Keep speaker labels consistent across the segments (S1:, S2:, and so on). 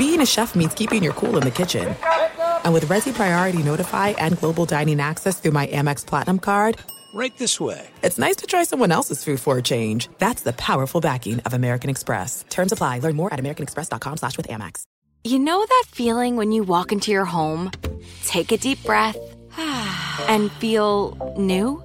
S1: being a chef means keeping your cool in the kitchen. And with Resy Priority Notify and Global Dining Access through my Amex Platinum card,
S2: right this way.
S1: It's nice to try someone else's food for a change. That's the powerful backing of American Express. Terms apply. Learn more at americanexpress.com slash with Amex.
S3: You know that feeling when you walk into your home, take a deep breath, and feel new?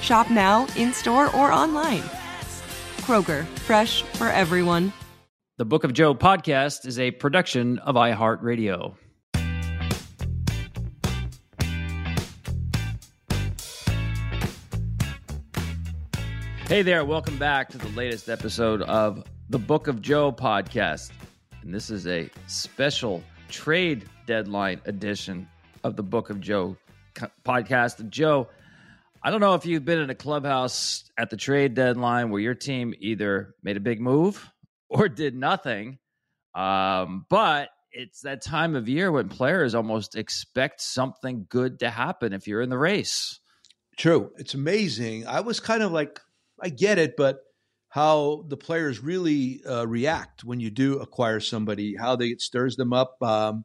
S4: Shop now, in store, or online. Kroger, fresh for everyone.
S5: The Book of Joe podcast is a production of iHeartRadio. Hey there, welcome back to the latest episode of the Book of Joe podcast. And this is a special trade deadline edition of the Book of Joe podcast. Joe, I don't know if you've been in a clubhouse at the trade deadline where your team either made a big move or did nothing. Um, but it's that time of year when players almost expect something good to happen if you're in the race.
S6: True. It's amazing. I was kind of like, I get it, but how the players really uh, react when you do acquire somebody, how they it stirs them up. Um,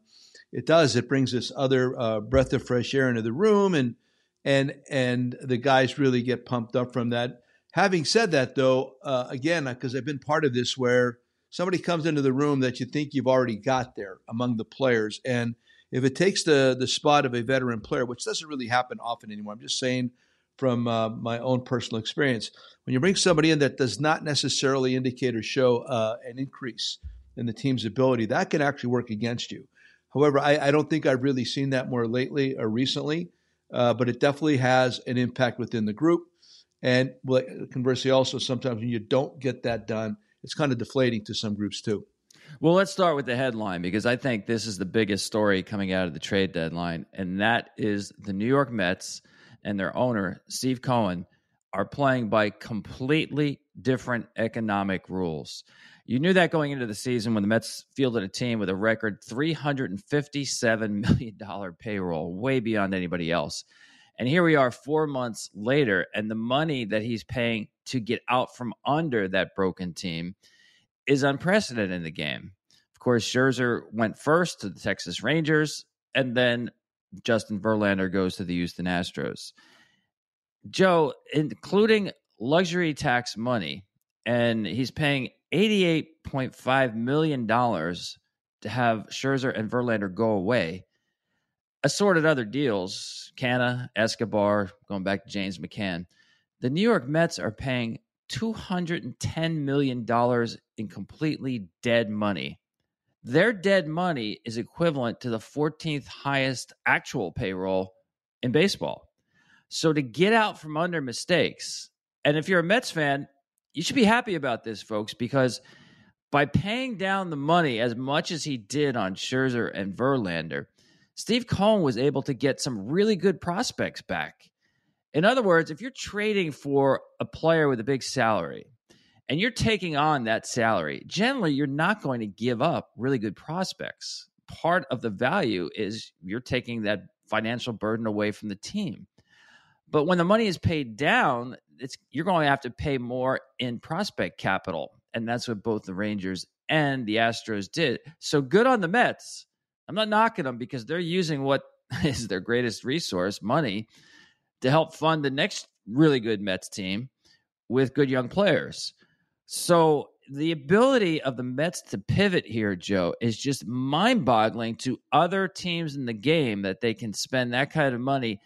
S6: it does. It brings this other uh, breath of fresh air into the room, and and and the guys really get pumped up from that. Having said that, though, uh, again, because I've been part of this, where somebody comes into the room that you think you've already got there among the players, and if it takes the the spot of a veteran player, which doesn't really happen often anymore, I'm just saying from uh, my own personal experience. When you bring somebody in that does not necessarily indicate or show uh, an increase in the team's ability, that can actually work against you. However, I, I don't think I've really seen that more lately or recently, uh, but it definitely has an impact within the group. And conversely, also sometimes when you don't get that done, it's kind of deflating to some groups too.
S5: Well, let's start with the headline because I think this is the biggest story coming out of the trade deadline, and that is the New York Mets and their owner, Steve Cohen, are playing by completely different economic rules. You knew that going into the season when the Mets fielded a team with a record $357 million payroll, way beyond anybody else. And here we are four months later, and the money that he's paying to get out from under that broken team is unprecedented in the game. Of course, Scherzer went first to the Texas Rangers, and then Justin Verlander goes to the Houston Astros. Joe, including luxury tax money, and he's paying $88.5 million to have Scherzer and Verlander go away. Assorted other deals, Canha, Escobar, going back to James McCann. The New York Mets are paying $210 million in completely dead money their dead money is equivalent to the 14th highest actual payroll in baseball. So to get out from under mistakes, and if you're a Mets fan, you should be happy about this, folks, because by paying down the money as much as he did on Scherzer and Verlander, Steve Cohen was able to get some really good prospects back. In other words, if you're trading for a player with a big salary, and you're taking on that salary, generally you're not going to give up really good prospects. part of the value is you're taking that financial burden away from the team. But when the money is paid down, it's you're going to have to pay more in prospect capital, and that's what both the Rangers and the Astros did. So good on the Mets. I'm not knocking them because they're using what is their greatest resource, money, to help fund the next really good Mets team with good young players. So the ability of the Mets to pivot here, Joe, is just mind boggling to other teams in the game that they can spend that kind of money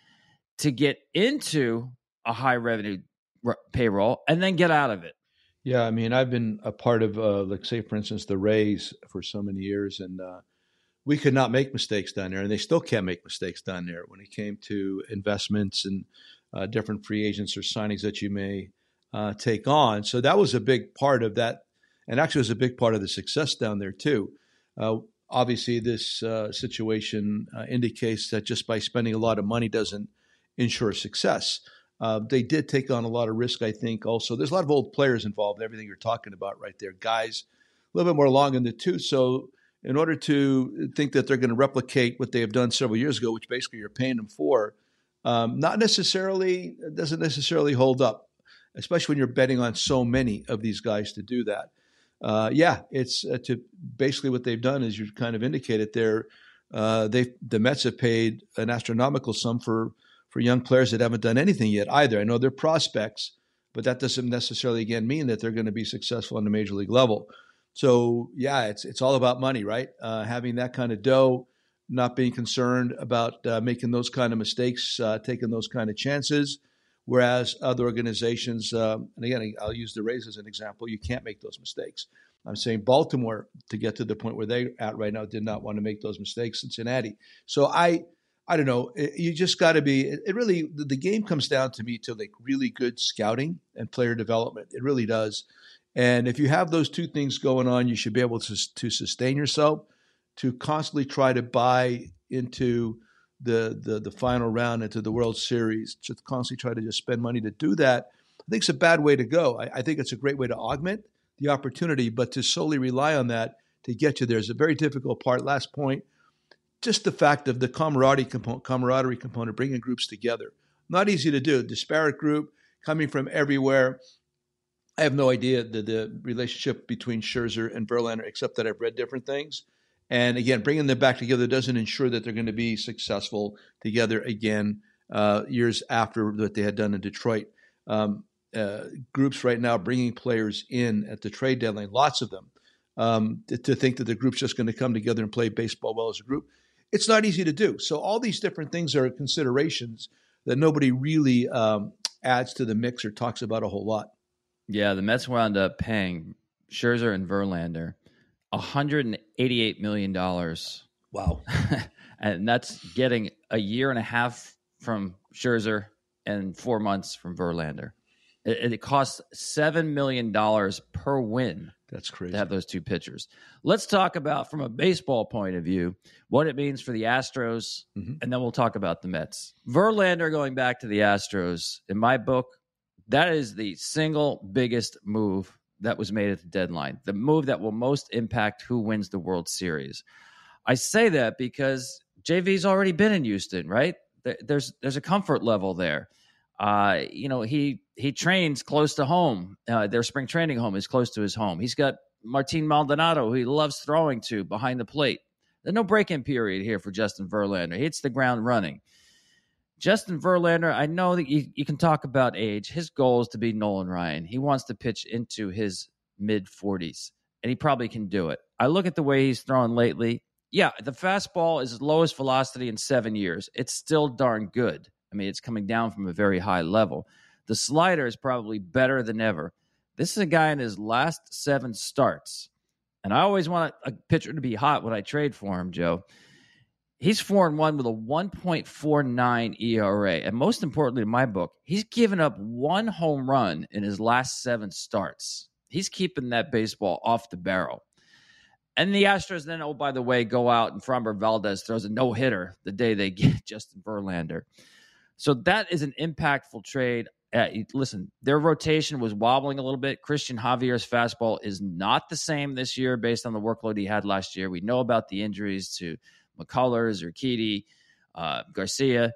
S5: to get into a high revenue r- payroll and then get out of it.
S6: Yeah, I mean, I've been a part of, uh, like, say, for instance, the Rays for so many years, and uh, we could not make mistakes down there, and they still can't make mistakes down there when it came to investments and uh, different free agents or signings that you may uh, take on. So that was a big part of that, and actually was a big part of the success down there too. Uh, obviously, this uh, situation uh, indicates that just by spending a lot of money doesn't ensure success. Uh, they did take on a lot of risk, I think. Also, there's a lot of old players involved. Everything you're talking about right there, guys, a little bit more long in the tooth. So, in order to think that they're going to replicate what they have done several years ago, which basically you're paying them for, um, not necessarily doesn't necessarily hold up, especially when you're betting on so many of these guys to do that. Uh, yeah, it's uh, to basically what they've done is you've kind of indicated there. Uh, they the Mets have paid an astronomical sum for for young players that haven't done anything yet either. I know they're prospects, but that doesn't necessarily again mean that they're going to be successful on the major league level. So yeah, it's it's all about money, right? Uh, having that kind of dough, not being concerned about uh, making those kind of mistakes, uh, taking those kind of chances. Whereas other organizations, um, and again, I'll use the Rays as an example, you can't make those mistakes. I'm saying Baltimore, to get to the point where they're at right now, did not want to make those mistakes. Cincinnati. So I, I don't know. You just got to be. It really the game comes down to me to like really good scouting and player development. It really does. And if you have those two things going on, you should be able to to sustain yourself, to constantly try to buy into the the the final round into the World Series, to constantly try to just spend money to do that. I think it's a bad way to go. I, I think it's a great way to augment the opportunity, but to solely rely on that to get you there is a very difficult part. Last point just the fact of the camaraderie component, camaraderie component, bringing groups together. Not easy to do. Disparate group coming from everywhere. I have no idea the, the relationship between Scherzer and Verlander, except that I've read different things. And again, bringing them back together doesn't ensure that they're going to be successful together again uh, years after what they had done in Detroit. Um, uh, groups right now bringing players in at the trade deadline, lots of them, um, to, to, think that the group's just going to come together and play baseball well as a group it's not easy to do. So all these different things are considerations that nobody really um, adds to the mix or talks about a whole lot.
S5: Yeah, the Mets wound up paying Scherzer and Verlander 188 million dollars.
S6: Wow,
S5: and that's getting a year and a half from Scherzer and four months from Verlander. It, it costs seven million dollars per win
S6: that's crazy
S5: to have those two pitchers. Let's talk about from a baseball point of view what it means for the Astros, mm-hmm. and then we'll talk about the Mets. Verlander going back to the Astros, in my book, that is the single biggest move that was made at the deadline. The move that will most impact who wins the World Series. I say that because JV's already been in Houston, right? There's there's a comfort level there. Uh, you know, he he trains close to home. Uh, their spring training home is close to his home. He's got Martin Maldonado, who he loves throwing to behind the plate. There's no break-in period here for Justin Verlander. He hits the ground running. Justin Verlander, I know that you, you can talk about age. His goal is to be Nolan Ryan. He wants to pitch into his mid 40s, and he probably can do it. I look at the way he's throwing lately. Yeah, the fastball is lowest velocity in seven years. It's still darn good. I mean, it's coming down from a very high level. The slider is probably better than ever. This is a guy in his last seven starts. And I always want a pitcher to be hot when I trade for him, Joe. He's 4 and 1 with a 1.49 ERA. And most importantly, in my book, he's given up one home run in his last seven starts. He's keeping that baseball off the barrel. And the Astros then, oh, by the way, go out and Framber Valdez throws a no hitter the day they get Justin Verlander. So that is an impactful trade. Uh, listen, their rotation was wobbling a little bit. Christian Javier's fastball is not the same this year based on the workload he had last year. We know about the injuries to McCullers, Urquidy, uh, Garcia.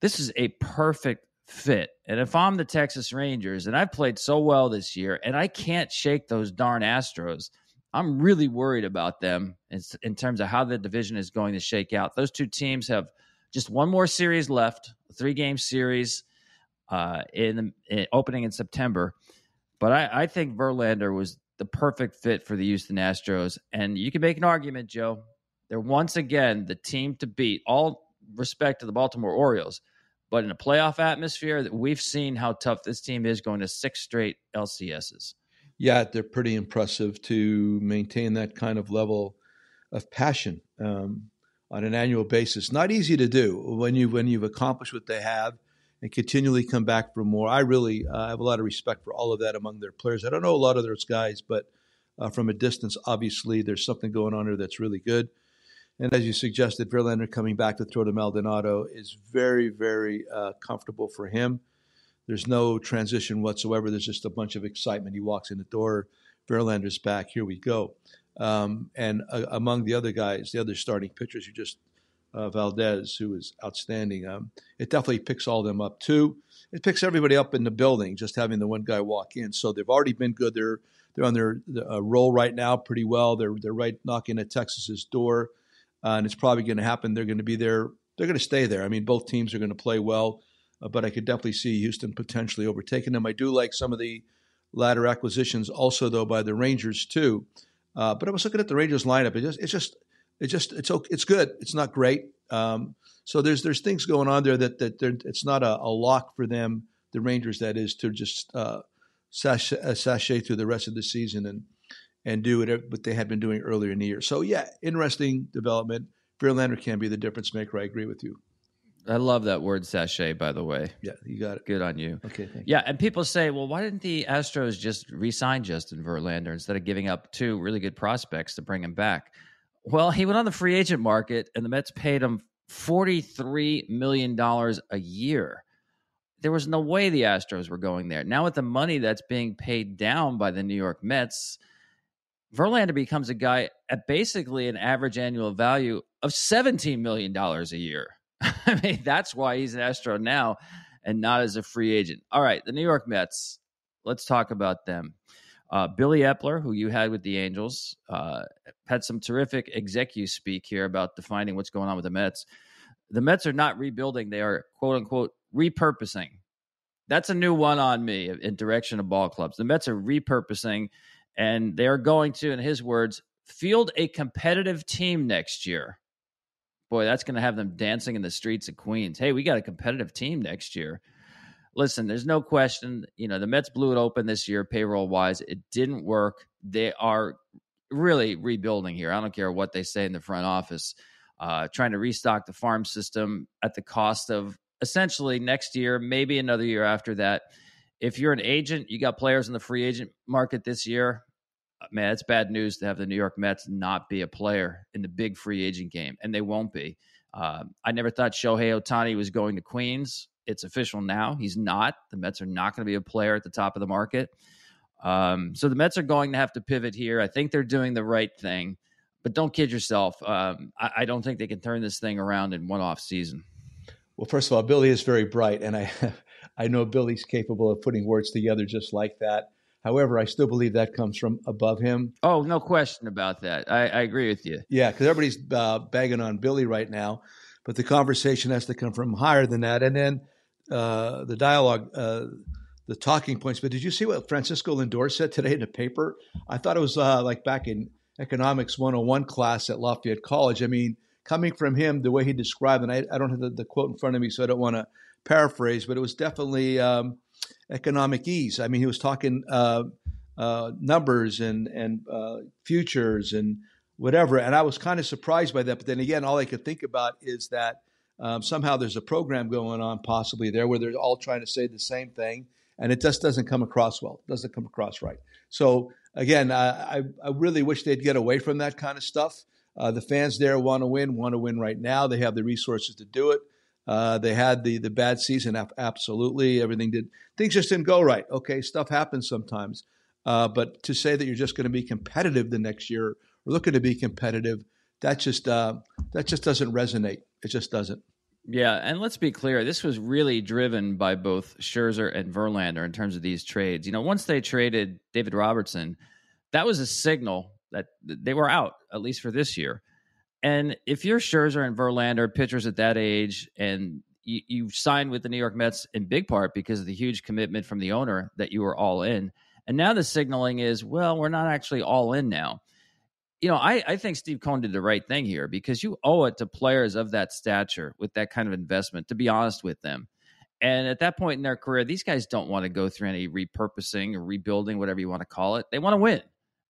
S5: This is a perfect fit. And if I'm the Texas Rangers and I've played so well this year and I can't shake those darn Astros, I'm really worried about them in, in terms of how the division is going to shake out. Those two teams have just one more series left, a three game series uh, in, in, opening in September. But I, I think Verlander was the perfect fit for the Houston Astros. And you can make an argument, Joe. They're once again the team to beat. All respect to the Baltimore Orioles. But in a playoff atmosphere, that we've seen how tough this team is going to six straight LCSs.
S6: Yeah, they're pretty impressive to maintain that kind of level of passion um, on an annual basis. Not easy to do when you when you've accomplished what they have and continually come back for more. I really uh, have a lot of respect for all of that among their players. I don't know a lot of those guys, but uh, from a distance, obviously, there's something going on there that's really good. And as you suggested, Verlander coming back to throw to Maldonado is very, very uh, comfortable for him. There's no transition whatsoever. There's just a bunch of excitement. He walks in the door. Verlander's back. Here we go. Um, and uh, among the other guys, the other starting pitchers, you just uh, Valdez, who is outstanding. Um, it definitely picks all them up too. It picks everybody up in the building, just having the one guy walk in. So they've already been good. They're they're on their uh, roll right now, pretty well. They're they're right knocking at Texas's door uh, and it's probably going to happen. They're going to be there. They're going to stay there. I mean, both teams are going to play well, uh, but I could definitely see Houston potentially overtaking them. I do like some of the latter acquisitions, also though by the Rangers too. Uh, but I was looking at the Rangers lineup. It just, it's just, it's just, it's. It's good. It's not great. Um, so there's there's things going on there that that it's not a, a, lock for them, the Rangers. That is to just uh, sashay, uh, sashay through the rest of the season and and do it what they had been doing earlier in the year. So yeah, interesting development. Verlander can be the difference maker. I agree with you.
S5: I love that word sachet, by the way.
S6: Yeah, you got it.
S5: Good on you.
S6: Okay,
S5: Yeah, and people say, well, why didn't the Astros just re-sign Justin Verlander instead of giving up two really good prospects to bring him back? Well, he went on the free agent market, and the Mets paid him $43 million a year. There was no way the Astros were going there. Now, with the money that's being paid down by the New York Mets – Verlander becomes a guy at basically an average annual value of $17 million a year. I mean, that's why he's an Astro now and not as a free agent. All right, the New York Mets. Let's talk about them. Uh, Billy Eppler, who you had with the Angels, uh, had some terrific executive speak here about defining what's going on with the Mets. The Mets are not rebuilding; they are quote unquote repurposing. That's a new one on me in direction of ball clubs. The Mets are repurposing and they're going to, in his words, field a competitive team next year. Boy, that's going to have them dancing in the streets of Queens. Hey, we got a competitive team next year. Listen, there's no question. You know, the Mets blew it open this year, payroll wise. It didn't work. They are really rebuilding here. I don't care what they say in the front office, uh, trying to restock the farm system at the cost of essentially next year, maybe another year after that if you're an agent, you got players in the free agent market this year. Uh, man, it's bad news to have the New York Mets not be a player in the big free agent game, and they won't be. Uh, I never thought Shohei Ohtani was going to Queens. It's official now. He's not. The Mets are not going to be a player at the top of the market. Um, so the Mets are going to have to pivot here. I think they're doing the right thing, but don't kid yourself. Um, I, I, don't think they can turn this thing around in one off season.
S6: Well, first of all, Billy is very bright, and I I know Billy's capable of putting words together just like that. However, I still believe that comes from above him.
S5: Oh, no question about that. I, I agree with you.
S6: Yeah, because everybody's uh, bagging on Billy right now, but the conversation has to come from higher than that. And then uh, the dialogue, uh, the talking points. But did you see what Francisco Lindor said today in the paper? I thought it was uh, like back in economics 101 class at Lafayette College. I mean, coming from him, the way he described, and I, I don't have the, the quote in front of me, so I don't want to paraphrase, but it was definitely um, economic ease. I mean, he was talking uh, uh, numbers and and uh, futures and whatever, and I was kind of surprised by that. But then again, all I could think about is that um, somehow there's a program going on, possibly there, where they're all trying to say the same thing, and it just doesn't come across well. It doesn't come across right. So again, I, I really wish they'd get away from that kind of stuff. Uh, the fans there want to win, want to win right now. They have the resources to do it. Uh, they had the the bad season, absolutely. Everything did things just didn't go right. Okay, stuff happens sometimes. Uh, but to say that you're just going to be competitive the next year or looking to be competitive, that just uh, that just doesn't resonate. It just doesn't.
S5: Yeah, and let's be clear, this was really driven by both Scherzer and Verlander in terms of these trades. You know, once they traded David Robertson, that was a signal that they were out at least for this year. And if you're Scherzer and Verlander, pitchers at that age, and you, you signed with the New York Mets in big part because of the huge commitment from the owner that you were all in, and now the signaling is, well, we're not actually all in now you know, I, I think Steve Cohen did the right thing here because you owe it to players of that stature with that kind of investment to be honest with them. And at that point in their career, these guys don't want to go through any repurposing or rebuilding, whatever you want to call it. They want to win.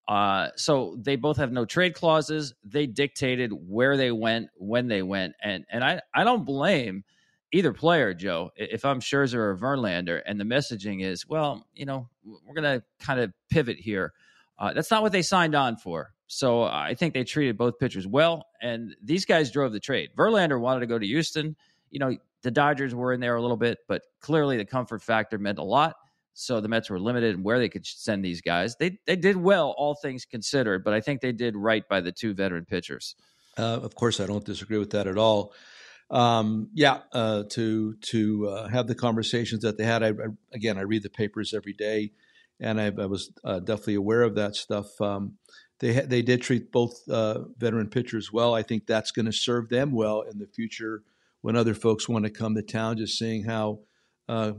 S5: Uh, so they both have no trade clauses. They dictated where they went, when they went, and and I I don't blame either player, Joe. If I'm Scherzer or Verlander, and the messaging is, well, you know, we're gonna kind of pivot here. Uh, that's not what they signed on for. So I think they treated both pitchers well, and these guys drove the trade. Verlander wanted to go to Houston. You know, the Dodgers were in there a little bit, but clearly the comfort factor meant a lot. So the Mets were limited in where they could send these guys. They they did well, all things considered, but I think they did right by the two veteran pitchers.
S6: Uh, of course, I don't disagree with that at all. Um, yeah, uh, to to uh, have the conversations that they had. I, I, again, I read the papers every day, and I, I was uh, definitely aware of that stuff. Um, they they did treat both uh, veteran pitchers well. I think that's going to serve them well in the future when other folks want to come to town. Just seeing how uh,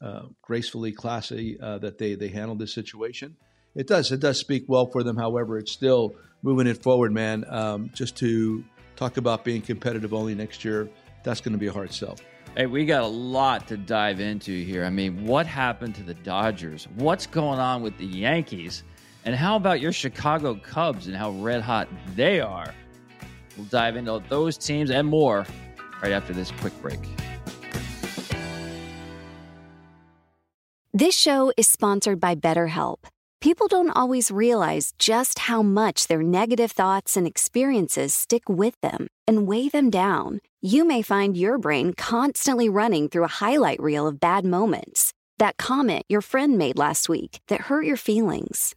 S6: uh, gracefully, classy uh, that they they handled this situation. It does it does speak well for them. However, it's still moving it forward, man. Um, just to talk about being competitive only next year, that's going to be a hard sell.
S5: Hey, we got a lot to dive into here. I mean, what happened to the Dodgers? What's going on with the Yankees? And how about your Chicago Cubs and how red hot they are? We'll dive into those teams and more right after this quick break.
S2: This show is sponsored by BetterHelp. People don't always realize just how much their negative thoughts and experiences stick with them and weigh them down. You may find your brain constantly running through a highlight reel of bad moments. That comment your friend made last week that hurt your feelings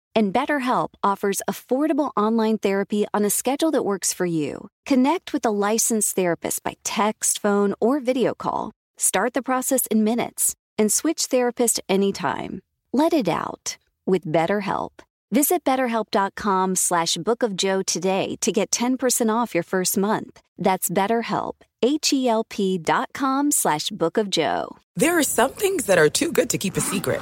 S2: And BetterHelp offers affordable online therapy on a schedule that works for you. Connect with a licensed therapist by text, phone, or video call. Start the process in minutes and switch therapist anytime. Let it out with BetterHelp. Visit betterhelp.com slash bookofjoe today to get 10% off your first month. That's betterhelp, H-E-L-P dot com slash bookofjoe.
S1: There are some things that are too good to keep a secret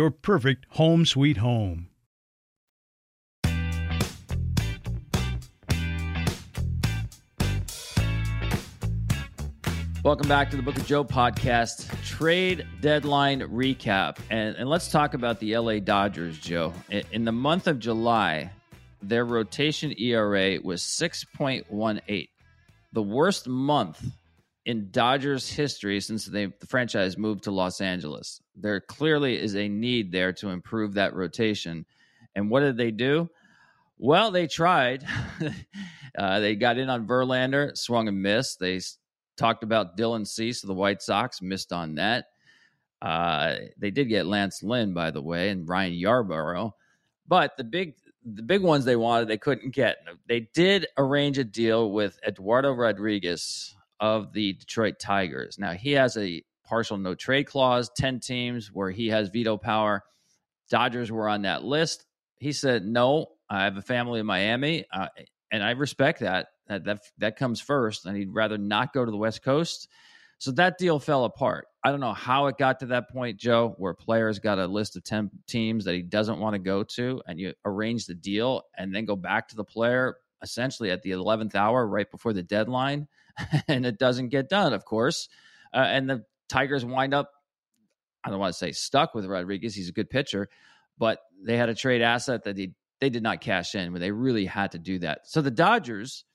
S7: your perfect home sweet home.
S5: Welcome back to the Book of Joe podcast, trade deadline recap. And, and let's talk about the LA Dodgers, Joe. In the month of July, their rotation ERA was 6.18, the worst month in Dodgers history since they, the franchise moved to Los Angeles. There clearly is a need there to improve that rotation. And what did they do? Well, they tried. uh, they got in on Verlander, swung and missed. They Talked about Dylan Cease of the White Sox, missed on that. Uh, they did get Lance Lynn, by the way, and Ryan Yarbrough. But the big the big ones they wanted, they couldn't get. They did arrange a deal with Eduardo Rodriguez of the Detroit Tigers. Now he has a partial no trade clause, 10 teams where he has veto power. Dodgers were on that list. He said, No, I have a family in Miami, uh, and I respect that. That that that comes first, and he'd rather not go to the West Coast. So that deal fell apart. I don't know how it got to that point, Joe, where players got a list of 10 teams that he doesn't want to go to, and you arrange the deal and then go back to the player essentially at the 11th hour, right before the deadline. and it doesn't get done, of course. Uh, and the Tigers wind up, I don't want to say stuck with Rodriguez. He's a good pitcher, but they had a trade asset that they, they did not cash in when they really had to do that. So the Dodgers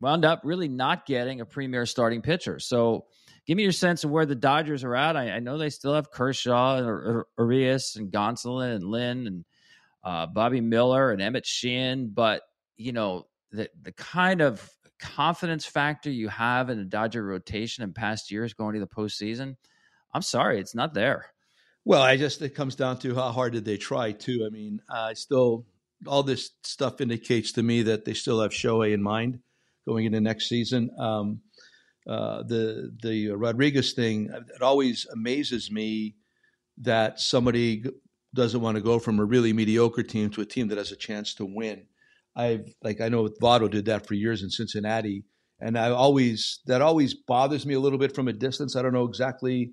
S5: wound up really not getting a premier starting pitcher. So give me your sense of where the Dodgers are at. I, I know they still have Kershaw and Urias and Gonsolin and Lynn and uh, Bobby Miller and Emmett Sheehan, but you know the the kind of confidence factor you have in the Dodger rotation in past years going to the postseason, I'm sorry, it's not there.
S6: Well, I just it comes down to how hard did they try too. I mean, I still all this stuff indicates to me that they still have Shohei in mind going into next season. Um, uh, the the Rodriguez thing it always amazes me that somebody doesn't want to go from a really mediocre team to a team that has a chance to win. I've like I know Votto did that for years in Cincinnati, and I always that always bothers me a little bit from a distance. I don't know exactly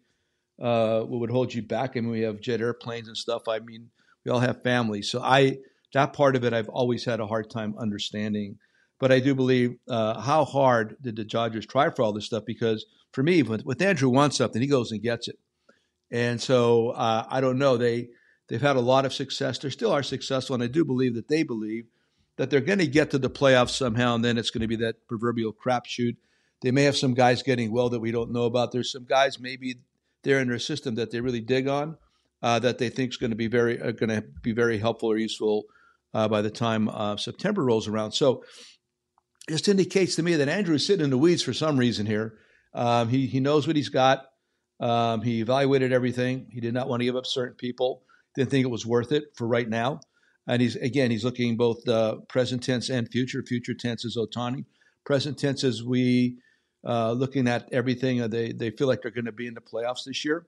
S6: uh, what would hold you back. I mean, we have jet airplanes and stuff. I mean, we all have families, so I that part of it I've always had a hard time understanding. But I do believe uh, how hard did the Dodgers try for all this stuff? Because for me, with, Andrew wants something, he goes and gets it. And so uh, I don't know. They they've had a lot of success. They still are successful, and I do believe that they believe that they're going to get to the playoffs somehow, and then it's going to be that proverbial crapshoot. They may have some guys getting well that we don't know about. There's some guys maybe they're in their system that they really dig on, uh, that they think is going to be very uh, going to be very helpful or useful uh, by the time uh, September rolls around. So just indicates to me that Andrew is sitting in the weeds for some reason here. Um, he he knows what he's got. Um, he evaluated everything. He did not want to give up certain people. Didn't think it was worth it for right now. And he's again he's looking both uh, present tense and future. Future tense is Ohtani. Present tense is we uh, looking at everything. Uh, they they feel like they're going to be in the playoffs this year,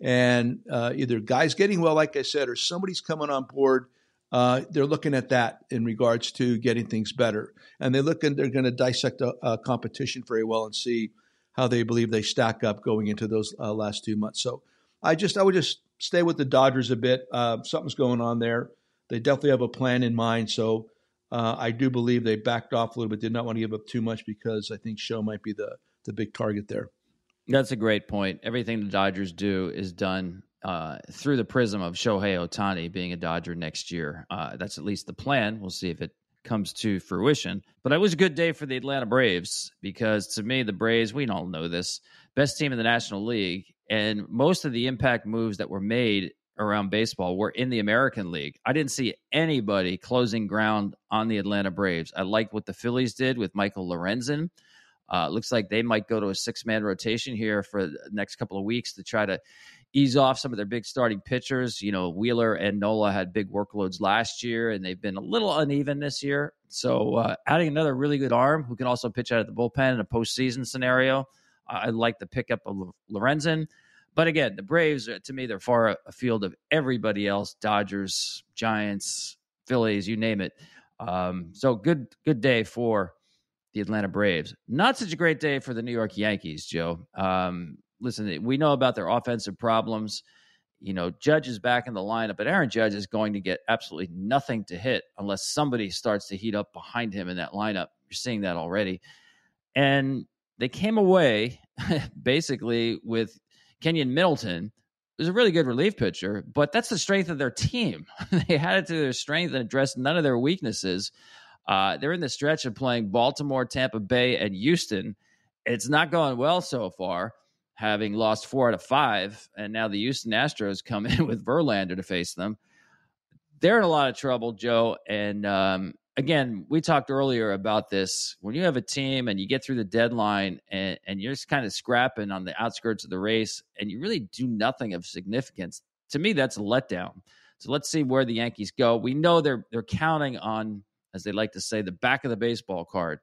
S6: and uh, either guys getting well, like I said, or somebody's coming on board uh, they're looking at that in regards to getting things better, and they look and they're going to dissect a, a, competition very well and see how they believe they stack up going into those uh, last two months. So I just I would just stay with the Dodgers a bit. Uh, something's going on there. They definitely have a plan in mind. So uh, I do believe they backed off a little bit, did not want to give up too much because I think Show might be the the big target there.
S5: That's a great point. Everything the Dodgers do is done uh, through the prism of Shohei Ohtani being a Dodger next year. Uh, that's at least the plan. We'll see if it comes to fruition. But it was a good day for the Atlanta Braves because to me, the Braves, we all know this, best team in the National League. And most of the impact moves that were made around baseball were in the American League. I didn't see anybody closing ground on the Atlanta Braves. I like what the Phillies did with Michael Lorenzen. Uh, looks like they might go to a six man rotation here for the next couple of weeks to try to ease off some of their big starting pitchers. You know, Wheeler and Nola had big workloads last year, and they've been a little uneven this year. So, uh, adding another really good arm who can also pitch out of the bullpen in a postseason scenario, I like the pickup of Lorenzen. But again, the Braves, to me, they're far afield of everybody else Dodgers, Giants, Phillies, you name it. Um, so, good, good day for the Atlanta Braves. Not such a great day for the New York Yankees, Joe. Um, listen, we know about their offensive problems. You know, Judge is back in the lineup, but Aaron Judge is going to get absolutely nothing to hit unless somebody starts to heat up behind him in that lineup. You're seeing that already. And they came away basically with Keynan Middleton, who's a really good relief pitcher, but that's the strength of their team. they had it to their strength and addressed none of their weaknesses. Uh, they're in the stretch of playing Baltimore, Tampa Bay, and Houston. It's not going well so far having lost four out of five, and now the Houston Astros come in with Verlander to face them. They're in a lot of trouble, Joe. And um, again, we talked earlier about this. When you have a team and you get through the deadline and, and you're just kind of scrapping on the outskirts of the race and you really do nothing of significance, to me, that's a letdown. So let's see where the Yankees go. We know they're they're counting on, as they like to say, the back of the baseball card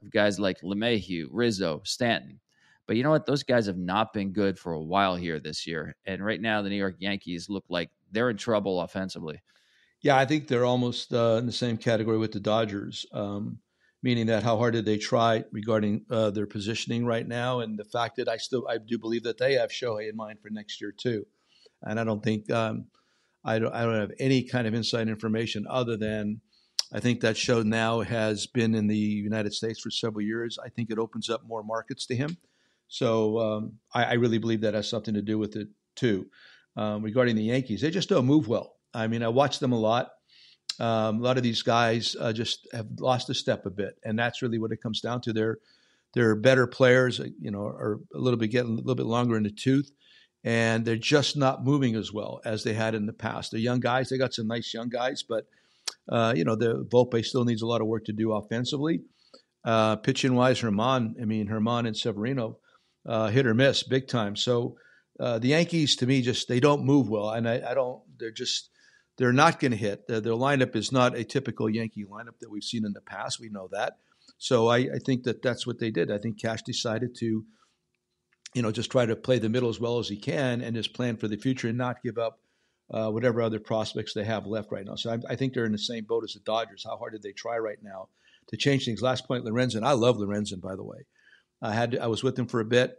S5: of guys like LeMahieu, Rizzo, Stanton. But you know what? Those guys have not been good for a while here this year. And right now, the New York Yankees look like they're in trouble offensively.
S6: Yeah, I think they're almost uh, in the same category with the Dodgers, um, meaning that how hard did they try regarding uh, their positioning right now, and the fact that I still I do believe that they have Shohei in mind for next year too, and I don't think um, I don't I don't have any kind of inside information other than I think that show now has been in the United States for several years. I think it opens up more markets to him. So um, I, I, really believe that has something to do with it too. Um, regarding the Yankees, they just don't move well. I mean, I watch them a lot. Um, a lot of these guys uh, just have lost a step a bit, and that's really what it comes down to. They're they're better players, you know, are a little bit getting a little bit longer in the tooth, and they're just not moving as well as they had in the past. They're young guys; they got some nice young guys, but uh, you know, the Volpe still needs a lot of work to do offensively. Uh, pitching wise, Germán, I mean, Germán and Severino uh, hit or miss big time. So uh, the Yankees, to me, just they don't move well, and I, I don't. They're just they're not going to hit. Their, their, lineup is not a typical Yankee lineup that we've seen in the past. We know that. So I, I think that that's what they did. I think Cash decided to, you know, just try to play the middle as well as he can and just plan for the future and not give up uh, whatever other prospects they have left right now. So I, I, think they're in the same boat as the Dodgers. How hard did they try right now to change things? Last point, Lorenzen. I love Lorenzen, by the way. I had I was with him for a bit.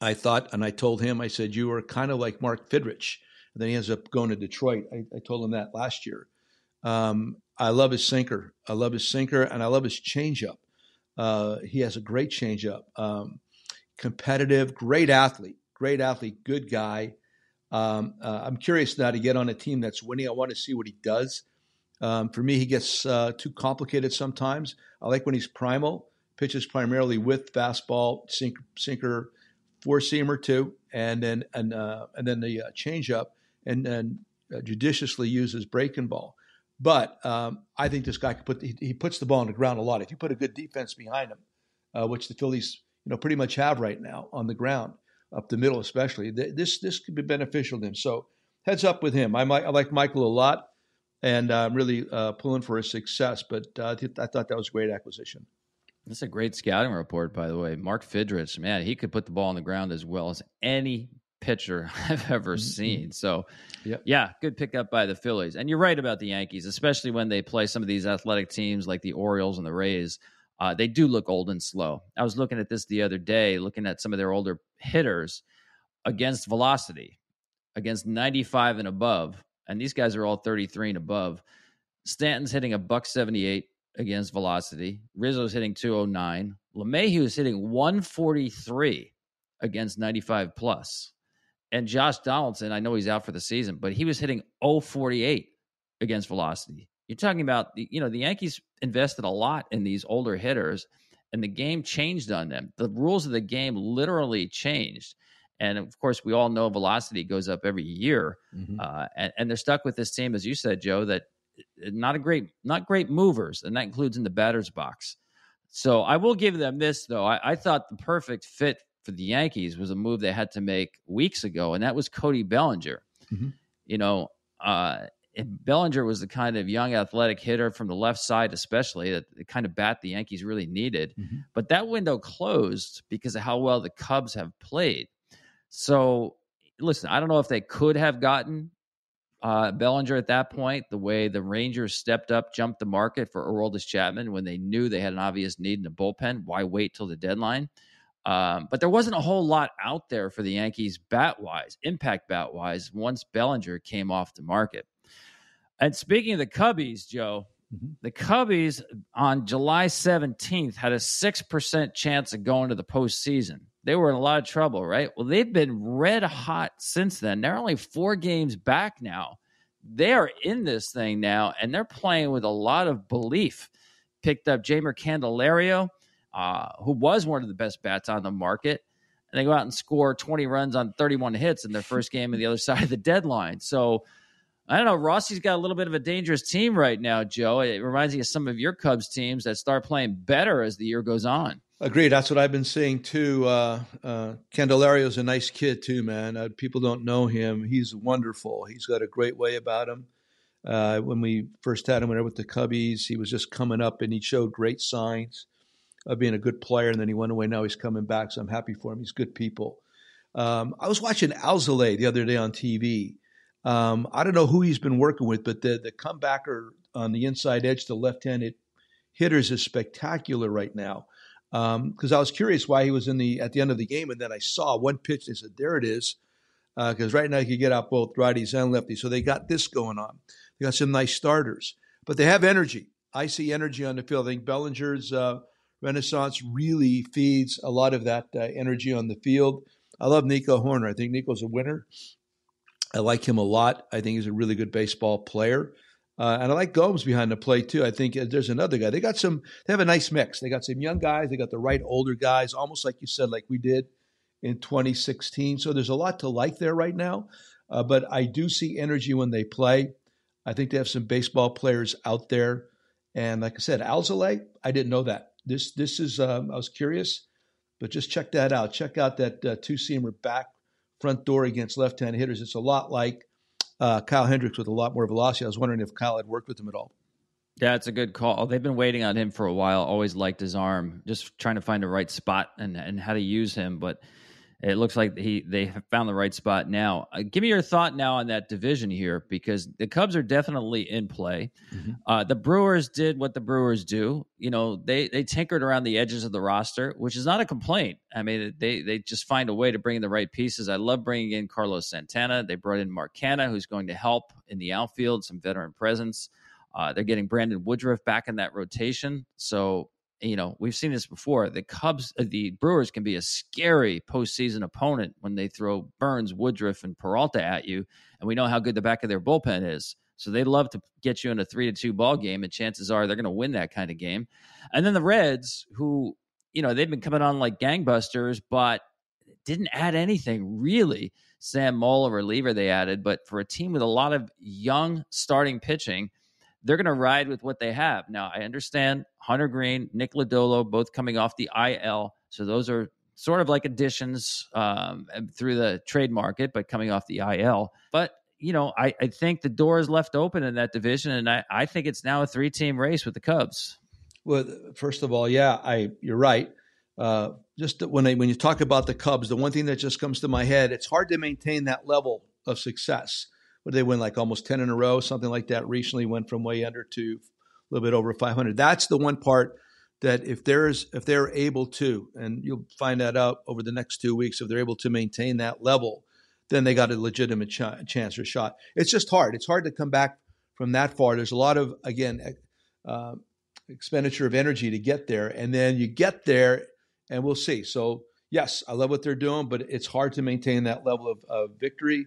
S6: I thought, and I told him, I said, you are kind of like Mark Fidrych. And then he ends up going to Detroit. I, I told him that last year. Um, I love his sinker. I love his sinker, and I love his changeup. Uh, he has a great changeup. Um, competitive, great athlete, great athlete, good guy. Um, uh, I'm curious now to get on a team that's winning. I want to see what he does. Um, for me, he gets uh, too complicated sometimes. I like when he's primal pitches primarily with fastball, sink, sinker, four seamer too, and then and uh, and then the uh, changeup, and then uh, judiciously uses breaking ball. But um, I think this guy could put he, he, puts the ball on the ground a lot. If you put a good defense behind him, uh, which the Phillies you know pretty much have right now on the ground, up the middle especially, th- this this could be beneficial to him. So heads up with him. I might I like Michael a lot, and I'm really uh, pulling for his success. But uh, I thought that was a great acquisition.
S5: That's a great scouting report, by the way. Mark Fidrych, man, he could put the ball on the ground as well as any pitcher I've ever mm-hmm. seen. So, yep. yeah, good pickup by the Phillies. And you're right about the Yankees, especially when they play some of these athletic teams like the Orioles and the Rays. Uh, they do look old and slow. I was looking at this the other day, looking at some of their older hitters against velocity, against 95 and above. And these guys are all 33 and above. Stanton's hitting a buck 78 against velocity. Rizzo's hitting 209. LeMahieu is hitting 143 against 95 plus. And Josh Donaldson, I know he's out for the season, but he was hitting 048 against velocity. You're talking about the, you know, the Yankees invested a lot in these older hitters and the game changed on them. The rules of the game literally changed. And of course, we all know velocity goes up every year. Mm-hmm. Uh, and, and, they're stuck with this team, as you said, Joe, that not a great, not great movers, and that includes in the batter's box. So I will give them this though. I, I thought the perfect fit for the Yankees was a move they had to make weeks ago, and that was Cody Bellinger. Mm-hmm. You know, uh, Bellinger was the kind of young athletic hitter from the left side, especially that the kind of bat the Yankees really needed. Mm-hmm. But that window closed because of how well the Cubs have played. So, listen, I don't know if they could have gotten uh, Bellinger at that point, the way the Rangers stepped up, jumped the market for Aroldis Chapman when they knew they had an obvious need in the bullpen. Why wait till the deadline? Um, but there wasn't a whole lot out there for the Yankees bat wise, impact bat wise, once Bellinger came off the market. And speaking of the Cubbies, Joe, mm-hmm. the Cubbies on July 17th had a 6% chance of going to the postseason. They were in a lot of trouble, right? Well, they've been red hot since then. They're only four games back now. They are in this thing now, and they're playing with a lot of belief. Picked up Jeimer Candelario uh, who was one of the best bats on the market. And they go out and score 20 runs on 31 hits in their first game on the other side of the deadline. So I don't know. Rossy's got a little bit of a dangerous team right now, Joe. It reminds me of some of your Cubs teams that start playing better as the year goes on.
S6: Agreed. That's what I've been seeing too. Uh, uh, Candelario's a nice kid too, man. Uh, people don't know him. He's wonderful. He's got a great way about him. Uh, when we first had him when with the Cubbies, he was just coming up and he showed great signs of being a good player, and then he went away. Now he's coming back, so I'm happy for him. He's good people. Um, I was watching Alzolay the other day on TV. Um, I don't know who he's been working with, but the the comebacker on the inside edge, the left-handed hitters is spectacular right now. Because um, I was curious why he was in the at the end of the game, and then I saw one pitch. They said, "There it is," because uh, right now you get out both righties and lefties. So they got this going on. They got some nice starters, but they have energy. I see energy on the field. I think Bellinger's uh, Renaissance really feeds a lot of that uh, energy on the field. I love Nico Hoerner. I think Nico's a winner. I like him a lot. I think he's a really good baseball player. Uh, and I like Gomes behind the plate too. I think uh, there's another guy. They got some. They have a nice mix. They got some young guys. They got the right older guys, almost like you said, like we did in 2016. So there's a lot to like there right now. Uh, but I do see energy when they play. I think they have some baseball players out there. And like I said, Alzolay, I didn't know that. This this is um, I was curious, but just check that out. Check out that uh, two seamer back front door against left hand hitters. It's a lot like uh, Kyle Hendricks with a lot more velocity. I was wondering if Kyle had worked with him at all.
S5: Yeah, it's a good call. They've been waiting on him for a while. Always liked his arm, just trying to find the right spot and and how to use him. But it looks like he they have found the right spot now. Uh, give me your thought now on that division here because the Cubs are definitely in play. Mm-hmm. Uh, the Brewers did what the Brewers do. You know, they they tinkered around the edges of the roster, which is not a complaint. I mean, they they just find a way to bring in the right pieces. I love bringing in Carlos Santana. They brought in Mark Canha, who's going to help in the outfield, some veteran presence. Uh, they're getting Brandon Woodruff back in that rotation. So you know, we've seen this before. The Cubs, uh, the Brewers can be a scary postseason opponent when they throw Burnes, Woodruff, and Peralta at you. And we know how good the back of their bullpen is. So they love to get you in a three to two ball game, and chances are they're going to win that kind of game. And then the Reds, who, you know, they've been coming on like gangbusters, but didn't add anything really. Sam Moll, a reliever they added, but for a team with a lot of young starting pitching – they're going to ride with what they have. Now, I understand Hunter Greene, Nick Lodolo, both coming off the IL. So those are sort of like additions um, through the trade market, but coming off the IL. But, you know, I, I think the door is left open in that division. And I, I think it's now a three team race with the Cubs.
S6: Well, first of all, yeah, I you're right. Uh, just when I, when you talk about the Cubs, the one thing that just comes to my head, it's hard to maintain that level of success what did they win like almost 10 in a row, something like that recently went from way under to a little bit over 500. That's the one part that if there's if they're able to and you'll find that out over the next 2 weeks if they're able to maintain that level, then they got a legitimate ch- chance or shot. It's just hard. It's hard to come back from that far. There's a lot of again uh, expenditure of energy to get there and then you get there and we'll see. So yes, I love what they're doing, but it's hard to maintain that level of, of victory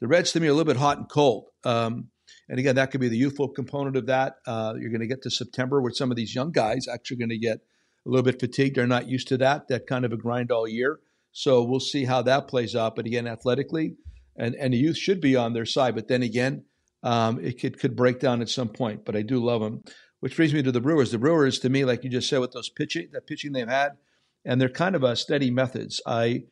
S6: the Reds to me are a little bit hot and cold. Um, and again, that could be the youthful component of that. Uh, you're going to get to September where some of these young guys actually going to get a little bit fatigued. They're not used to that, that kind of a grind all year. So we'll see how that plays out. But again, athletically, and, and the youth should be on their side. But then again, um, it could, could break down at some point. But I do love them. Which brings me to the Brewers. The Brewers, to me, like you just said, with those pitching, that pitching they've had, and they're kind of a steady methods. I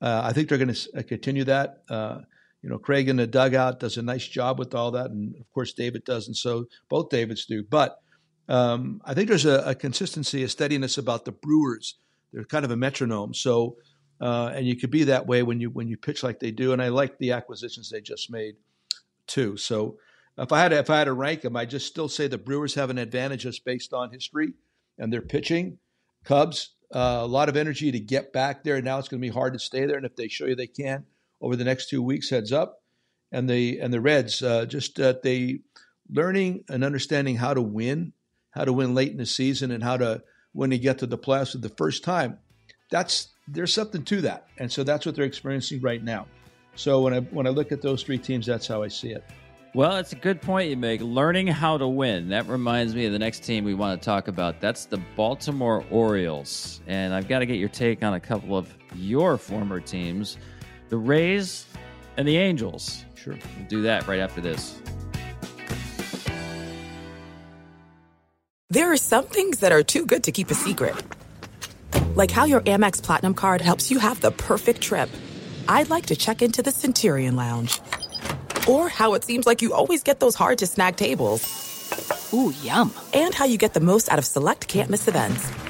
S6: uh, I think they're going to continue that. Uh, you know, Craig in the dugout does a nice job with all that, and of course David does, and so both Davids do. But um, I think there's a, a, consistency, a steadiness about the Brewers. They're kind of a metronome, so uh, and you could be that way when you when you pitch like they do. And I like the acquisitions they just made too. So if I had to, if I had to rank them, I just still say the Brewers have an advantage just based on history and their pitching. Cubs uh, a lot of energy to get back there. Now it's going to be hard to stay there, and if they show you they can over the next two weeks, heads up. And the and the Reds uh, just uh, they learning and understanding how to win, how to win late in the season, and how to when they get to the playoffs for the first time. That's there's something to that, and so that's what they're experiencing right now. So when I when I look at those three teams, that's how I see it.
S5: Well, it's a good point you make. Learning how to win. That reminds me of the next team we want to talk about. That's the Baltimore Orioles. And I've got to get your take on a couple of your former teams the Rays and the Angels.
S6: Sure.
S5: We'll do that right after this.
S1: There are some things that are too good to keep a secret. Like how your Amex Platinum card helps you have the perfect trip. I'd like to check into the Centurion Lounge or how it seems like you always get those hard to snag tables.
S8: Ooh, yum.
S1: And how you get the most out of select can't events.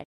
S9: threat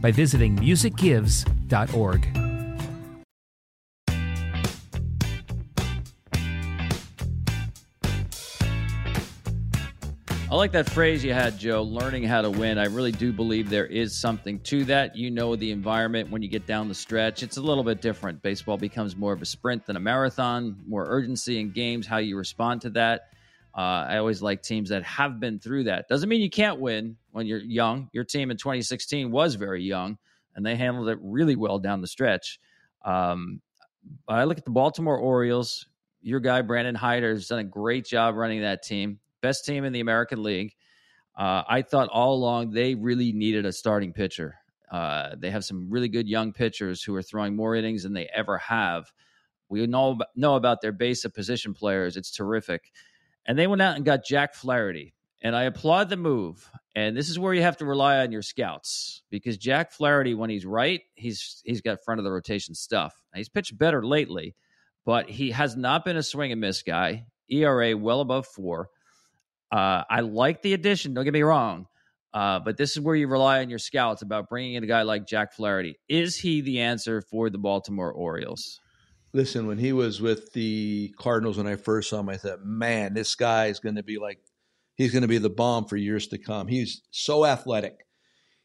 S10: by visiting musicgives.org.
S5: I like that phrase you had, Joe, learning how to win. I really do believe there is something to that. You know, the environment when you get down the stretch, it's a little bit different. Baseball becomes more of a sprint than a marathon, more urgency in games, how you respond to that. Uh, I always like teams that have been through that. Doesn't mean you can't win when you're young. Your team in 2016 was very young, and they handled it really well down the stretch. Um, I look at the Baltimore Orioles. Your guy, Brandon Hyder, has done a great job running that team best team in the American League. Uh, I thought all along they really needed a starting pitcher. Uh, they have some really good young pitchers who are throwing more innings than they ever have. We know know about their base of position players. It's terrific, and they went out and got Jack Flaherty, and I applaud the move. And this is where you have to rely on your scouts because Jack Flaherty, when he's right, he's he's got front of the rotation stuff. Now, he's pitched better lately, but he has not been a swing and miss guy. ERA well above four. Uh, I like the addition. Don't get me wrong. Uh, but this is where you rely on your scouts about bringing in a guy like Jack Flaherty. Is he the answer for the Baltimore Orioles?
S6: Listen, when he was with the Cardinals when I first saw him, I thought, man, this guy is going to be like, he's going to be the bomb for years to come. He's so athletic.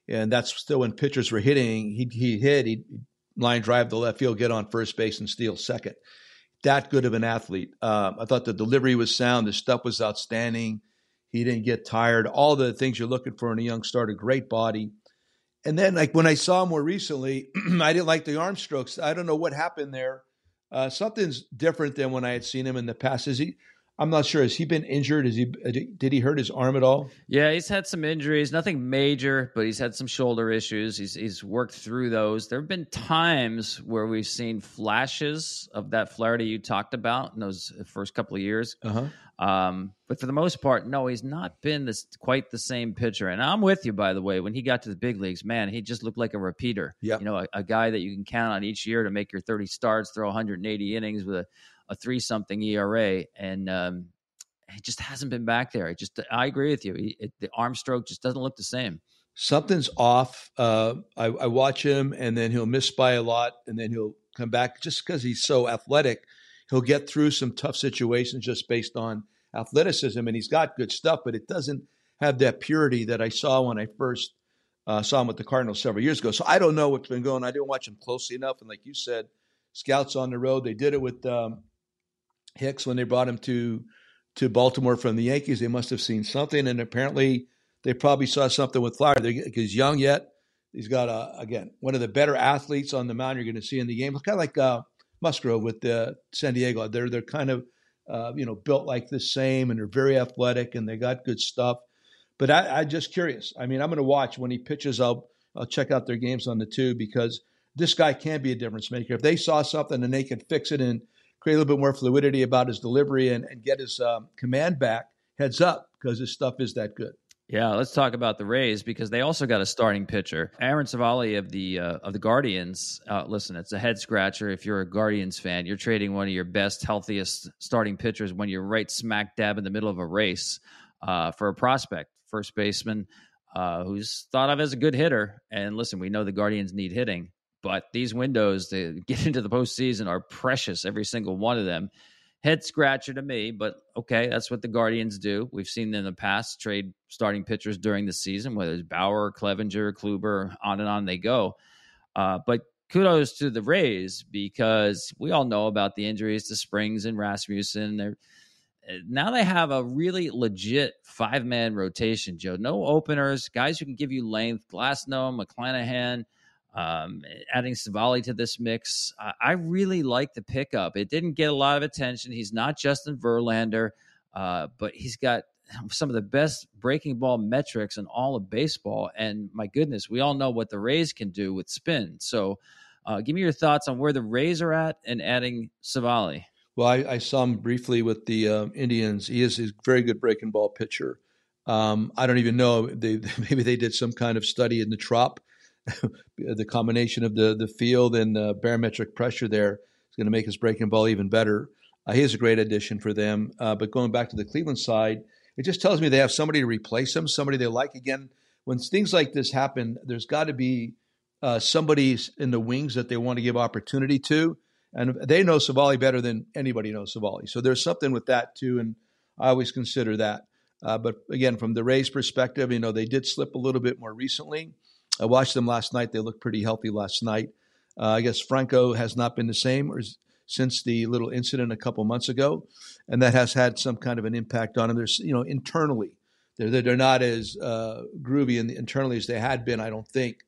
S6: And that's still when pitchers were hitting, he he hit, he'd line drive the left field, get on first base, and steal second. That good of an athlete. Uh, I thought the delivery was sound, the stuff was outstanding. He didn't get tired. All the things you're looking for in a young starter. Great body. And then, like when I saw him more recently, I didn't like the arm strokes. I don't know what happened there. Uh, something's different than when I had seen him in the past. Is he? I'm not sure. Has he been injured? Is he did he hurt his arm at all?
S5: Yeah, he's had some injuries. Nothing major, but he's had some shoulder issues. He's he's worked through those. There have been times where we've seen flashes of that Flaherty you talked about in those first couple of years.
S6: Uh-huh.
S5: Um, but for the most part, no, he's not been this quite the same pitcher. And I'm with you, by the way. When he got to the big leagues, man, he just looked like a repeater.
S6: Yeah,
S5: you know, a, a guy that you can count on each year to make your 30 starts, throw 180 innings with a a three something ERA, and um, he just hasn't been back there. I just I agree with you. He, it, the arm stroke just doesn't look the same.
S6: Something's off. Uh, I, I watch him, and then he'll miss by a lot, and then he'll come back just because he's so athletic. He'll get through some tough situations just based on athleticism, and he's got good stuff, but it doesn't have that purity that I saw when I first uh, saw him with the Cardinals several years ago. So I don't know what's been going. I didn't watch him closely enough, and like you said, scouts on the road. They did it with um, Hicks when they brought him to to Baltimore from the Yankees. They must have seen something, and apparently they probably saw something with Flyer. He's young yet. He's got a, again one of the better athletes on the mound you're going to see in the game. Kind of like uh, Musgrove with the San Diego. They're they're kind of uh, you know built like the same, and they're very athletic, and they got good stuff. But I, I'm just curious. I mean, I'm going to watch when he pitches. I'll I'll check out their games on the two because this guy can be a difference maker. If they saw something and they can fix it and create a little bit more fluidity about his delivery and, and get his um, command back, heads up because his stuff is that good.
S5: Yeah, let's talk about the Rays because they also got a starting pitcher, Aaron Civale of the uh, of the Guardians. Uh, listen, it's a head scratcher if you're a Guardians fan. You're trading one of your best, healthiest starting pitchers when you're right smack dab in the middle of a race uh, for a prospect, first baseman, uh, who's thought of as a good hitter. And listen, we know the Guardians need hitting, but these windows to get into the postseason are precious, every single one of them. Head scratcher to me, but okay, that's what the Guardians do. We've seen in the past trade starting pitchers during the season, whether it's Bauer, Clevinger, Kluber, on and on they go. Uh, but kudos to the Rays because we all know about the injuries to Springs and Rasmussen. They're now they have a really legit five man rotation, Joe. No openers, guys who can give you length. Glasnow, McClanahan, um, adding Civale to this mix, I really like the pickup. It didn't get a lot of attention. He's not Justin Verlander, uh, but he's got some of the best breaking ball metrics in all of baseball. And my goodness, we all know what the Rays can do with spin. So, uh, give me your thoughts on where the Rays are at and adding Civale.
S6: Well, I, I, saw him briefly with the uh, Indians. He is a very good breaking ball pitcher. Um, I don't even know. They, maybe they did some kind of study in the trop the combination of the the field and the barometric pressure there is going to make his breaking ball even better. Uh, he is a great addition for them. Uh, but going back to the Cleveland side, it just tells me they have somebody to replace him, somebody they like. Again, when things like this happen, there's got to be uh, somebody in the wings that they want to give opportunity to. And they know Civale better than anybody knows Civale. So there's something with that too. And I always consider that. Uh, but again, from the Rays perspective, you know, they did slip a little bit more recently. I watched them last night. They looked pretty healthy last night. Uh, I guess Franco has not been the same since the little incident a couple months ago, and that has had some kind of an impact on them. There's, you know, internally, they're they're not as uh, groovy in the, internally as they had been. I don't think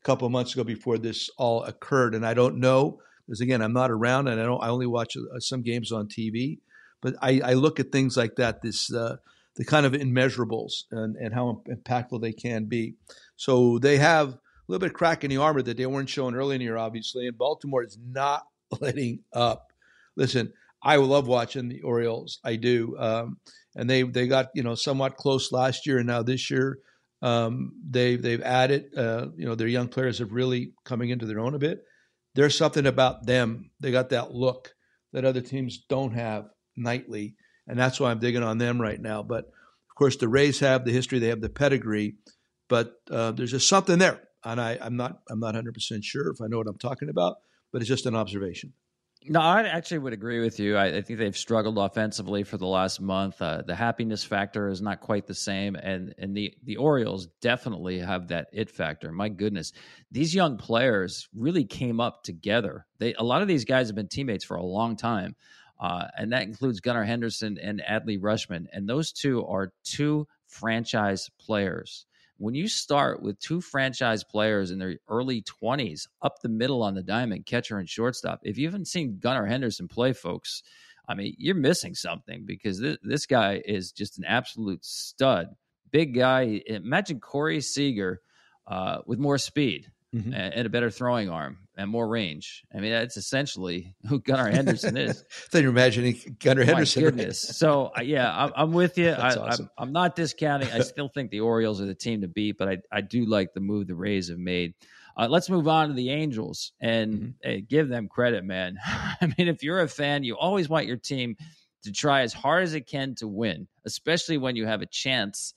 S6: a couple months ago before this all occurred, and I don't know because again, I'm not around, and I don't. I only watch uh, some games on TV, but I, I look at things like that. This uh, the kind of immeasurables and, and how impactful they can be. So they have a little bit of crack in the armor that they weren't showing early in the year, obviously. And Baltimore is not letting up. Listen, I love watching the Orioles. I do. Um, and they they got you know somewhat close last year, and now this year um, they they've added. Uh, you know their young players have really coming into their own a bit. There's something about them. They got that look that other teams don't have nightly, and that's why I'm digging on them right now. But of course, the Rays have the history, they have the pedigree, but uh, there's just something there, and I, I'm not I'm not 100 percent sure if I know what I'm talking about, but it's just an observation.
S5: No, I actually would agree with you. I, I think they've struggled offensively for the last month. Uh, the happiness factor is not quite the same, and and the the Orioles definitely have that it factor. My goodness, these young players really came up together. They a lot of these guys have been teammates for a long time. Uh, and that includes Gunnar Henderson and Adley Rutschman. And those two are two franchise players. When you start with two franchise players in their early 20s, up the middle on the diamond, catcher and shortstop, if you haven't seen Gunnar Henderson play, folks, I mean, you're missing something because this, this guy is just an absolute stud. Big guy. Imagine Corey Seager uh, with more speed mm-hmm. and, and, a better throwing arm and more range. I mean, that's essentially who Gunnar Henderson is.
S6: then you're imagining Gunnar oh, Henderson.
S5: My goodness. Right? so uh, yeah, I'm, I'm, with you. I, awesome. I'm, I'm, not discounting. I still think the Orioles are the team to beat, but I, I do like the move the Rays have made. Uh, let's move on to the Angels and mm-hmm. hey, give them credit, man. I mean, if you're a fan, you always want your team to try as hard as it can to win, especially when you have a chance,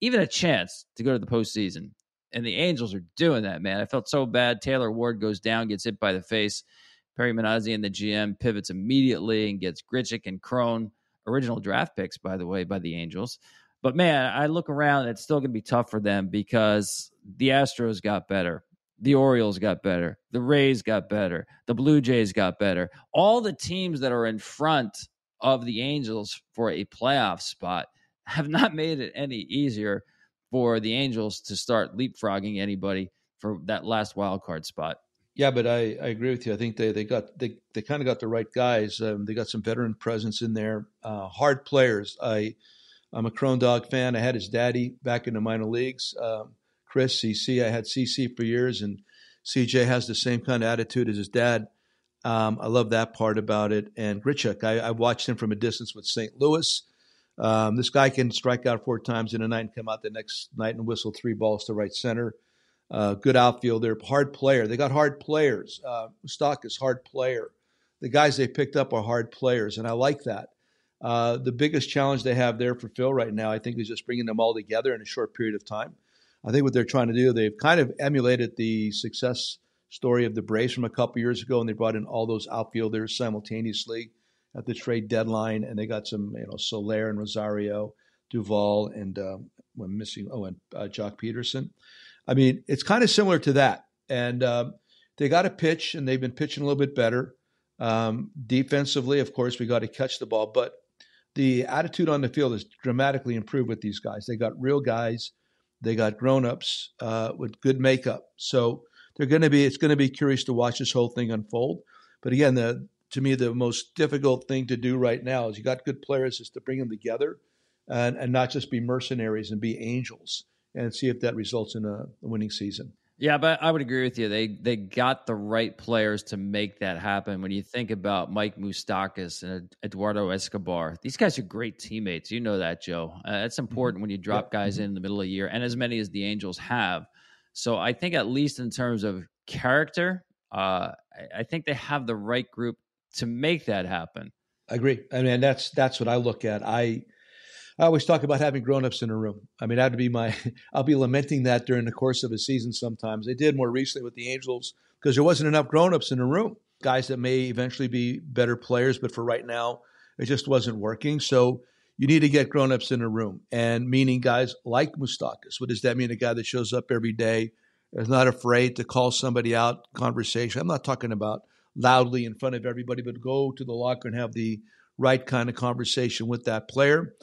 S5: even a chance to go to the postseason. And the Angels are doing that, man. I felt so bad. Taylor Ward goes down, gets hit by the face. Perry Minasian and the GM pivots immediately and gets Grichuk and Cron, original draft picks, by the way, by the Angels. But man, I look around, it's still going to be tough for them because the Astros got better the Orioles got better, the Rays got better, the Blue Jays got better. All the teams that are in front of the Angels for a playoff spot have not made it any easier for the Angels to start leapfrogging anybody for that last wild card spot.
S6: Yeah, but I, I agree with you. I think they, they got they, they kind of got the right guys. Um, they got some veteran presence in there, uh, hard players. I I'm a Cron Dog fan. I had his daddy back in the minor leagues. Um, Chris, CC. I had CC for years, and CJ has the same kind of attitude as his dad. Um, I love that part about it. And Grichuk, I, I watched him from a distance with St. Louis. Um, this guy can strike out four times in a night and come out the next night and whistle three balls to right center. Uh, good outfielder, hard player. They got hard players. Uh, Stock is hard player. The guys they picked up are hard players, and I like that. Uh, the biggest challenge they have there for Phil right now, I think, is just bringing them all together in a short period of time. I think what they're trying to do, they've kind of emulated the success story of the Braves from a couple years ago, and they brought in all those outfielders simultaneously at the trade deadline, and they got some, you know, Soler and Rosario, Duvall, and um, I'm missing, oh, and uh, Joc Pederson. I mean, it's kind of similar to that, and um, they got to pitch, and they've been pitching a little bit better. Um, defensively, of course, we got to catch the ball, but the attitude on the field has dramatically improved with these guys. They got real guys they got grown-ups uh, with good makeup. So they're going to be. It's going to be curious to watch this whole thing unfold. But again, the to me the most difficult thing to do right now is you got good players is to bring them together and, and not just be mercenaries and be angels and see if that results in a, winning season.
S5: Yeah, but I would agree with you. They they got the right players to make that happen. When you think about Mike Moustakas and Eduardo Escobar, these guys are great teammates. You know that, Joe. Uh, that's mm-hmm. important when you drop yep. guys mm-hmm. in the middle of the year, and as many as the Angels have. So I think at least in terms of character, uh, I, I think they have the right group to make that happen.
S6: I agree. I mean, that's that's what I look at. I I always talk about having grown-ups in a room. I mean, that'd be my. I'll be lamenting that during the course of a season. Sometimes I did more recently with the Angels because there wasn't enough grown-ups in a room. Guys that may eventually be better players, but for right now, it just wasn't working. So you need to get grown-ups in a room, and meaning guys like Moustakas. What does that mean? A guy that shows up every day is not afraid to call somebody out. Conversation. I'm not talking about loudly in front of everybody, but go to the locker and have the right kind of conversation with that player.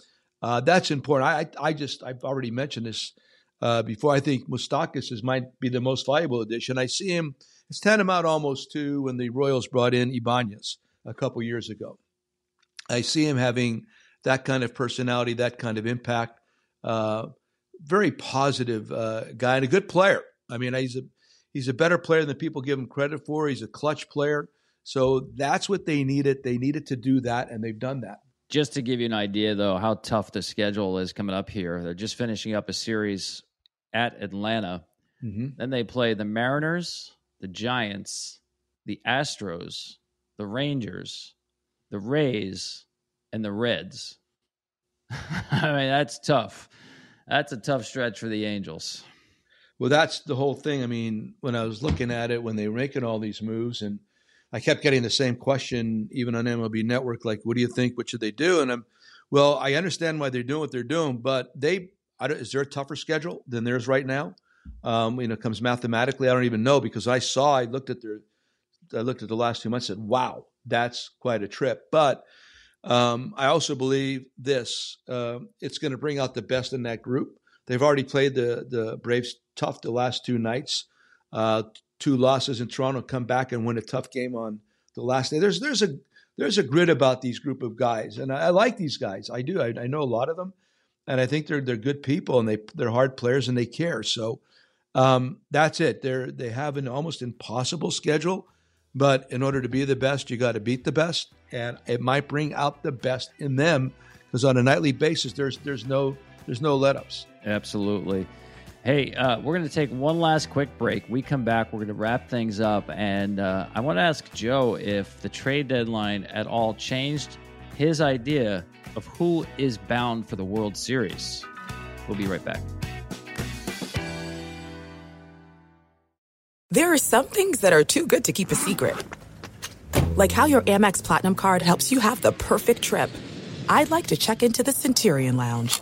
S6: Uh, that's important. I, I just, I've already mentioned this uh, before. I think Moustakas is might be the most valuable addition. I see him, it's tantamount almost to when the Royals brought in Ibanez a couple years ago. I see him having that kind of personality, that kind of impact. Uh, very positive uh, guy and a good player. I mean, he's a he's a better player than people give him credit for. He's a clutch player. So that's what they needed. They needed to do that, and they've done that.
S5: Just to give you an idea, though, how tough the schedule is coming up here. They're just finishing up a series at Atlanta. Mm-hmm. Then they play the Mariners, the Giants, the Astros, the Rangers, the Rays, and the Reds. I mean, that's tough. That's a tough stretch for the Angels.
S6: Well, that's the whole thing. I mean, when I was looking at it, when they were making all these moves, and I kept getting the same question, even on MLB Network, like, "What do you think? What should they do?" And I'm, well, I understand why they're doing what they're doing, but they I is there a tougher schedule than theirs right now? Um, you know, comes mathematically, I don't even know because I saw, I looked at their, I looked at the last two months, and said, "Wow, that's quite a trip." But um, I also believe this: uh, it's going to bring out the best in that group. They've already played the the Braves tough the last two nights. Uh, two losses in Toronto, come back and win a tough game on the last day. There's there's a there's a grit about these group of guys, and I, I like these guys. I do. I, I, know a lot of them, and I think they're they're good people, and they they're hard players, and they care. So um, that's it. They're they have an almost impossible schedule, but in order to be the best, you got to beat the best, and it might bring out the best in them because on a nightly basis, there's there's no there's no let ups.
S5: Absolutely. Hey, uh, we're going to take one last quick break. We come back, we're going to wrap things up. And uh, I want to ask Joe if the trade deadline at all changed his idea of who is bound for the World Series. We'll be right back.
S1: There are some things that are too good to keep a secret, like how your Amex Platinum card helps you have the perfect trip. I'd like to check into the Centurion Lounge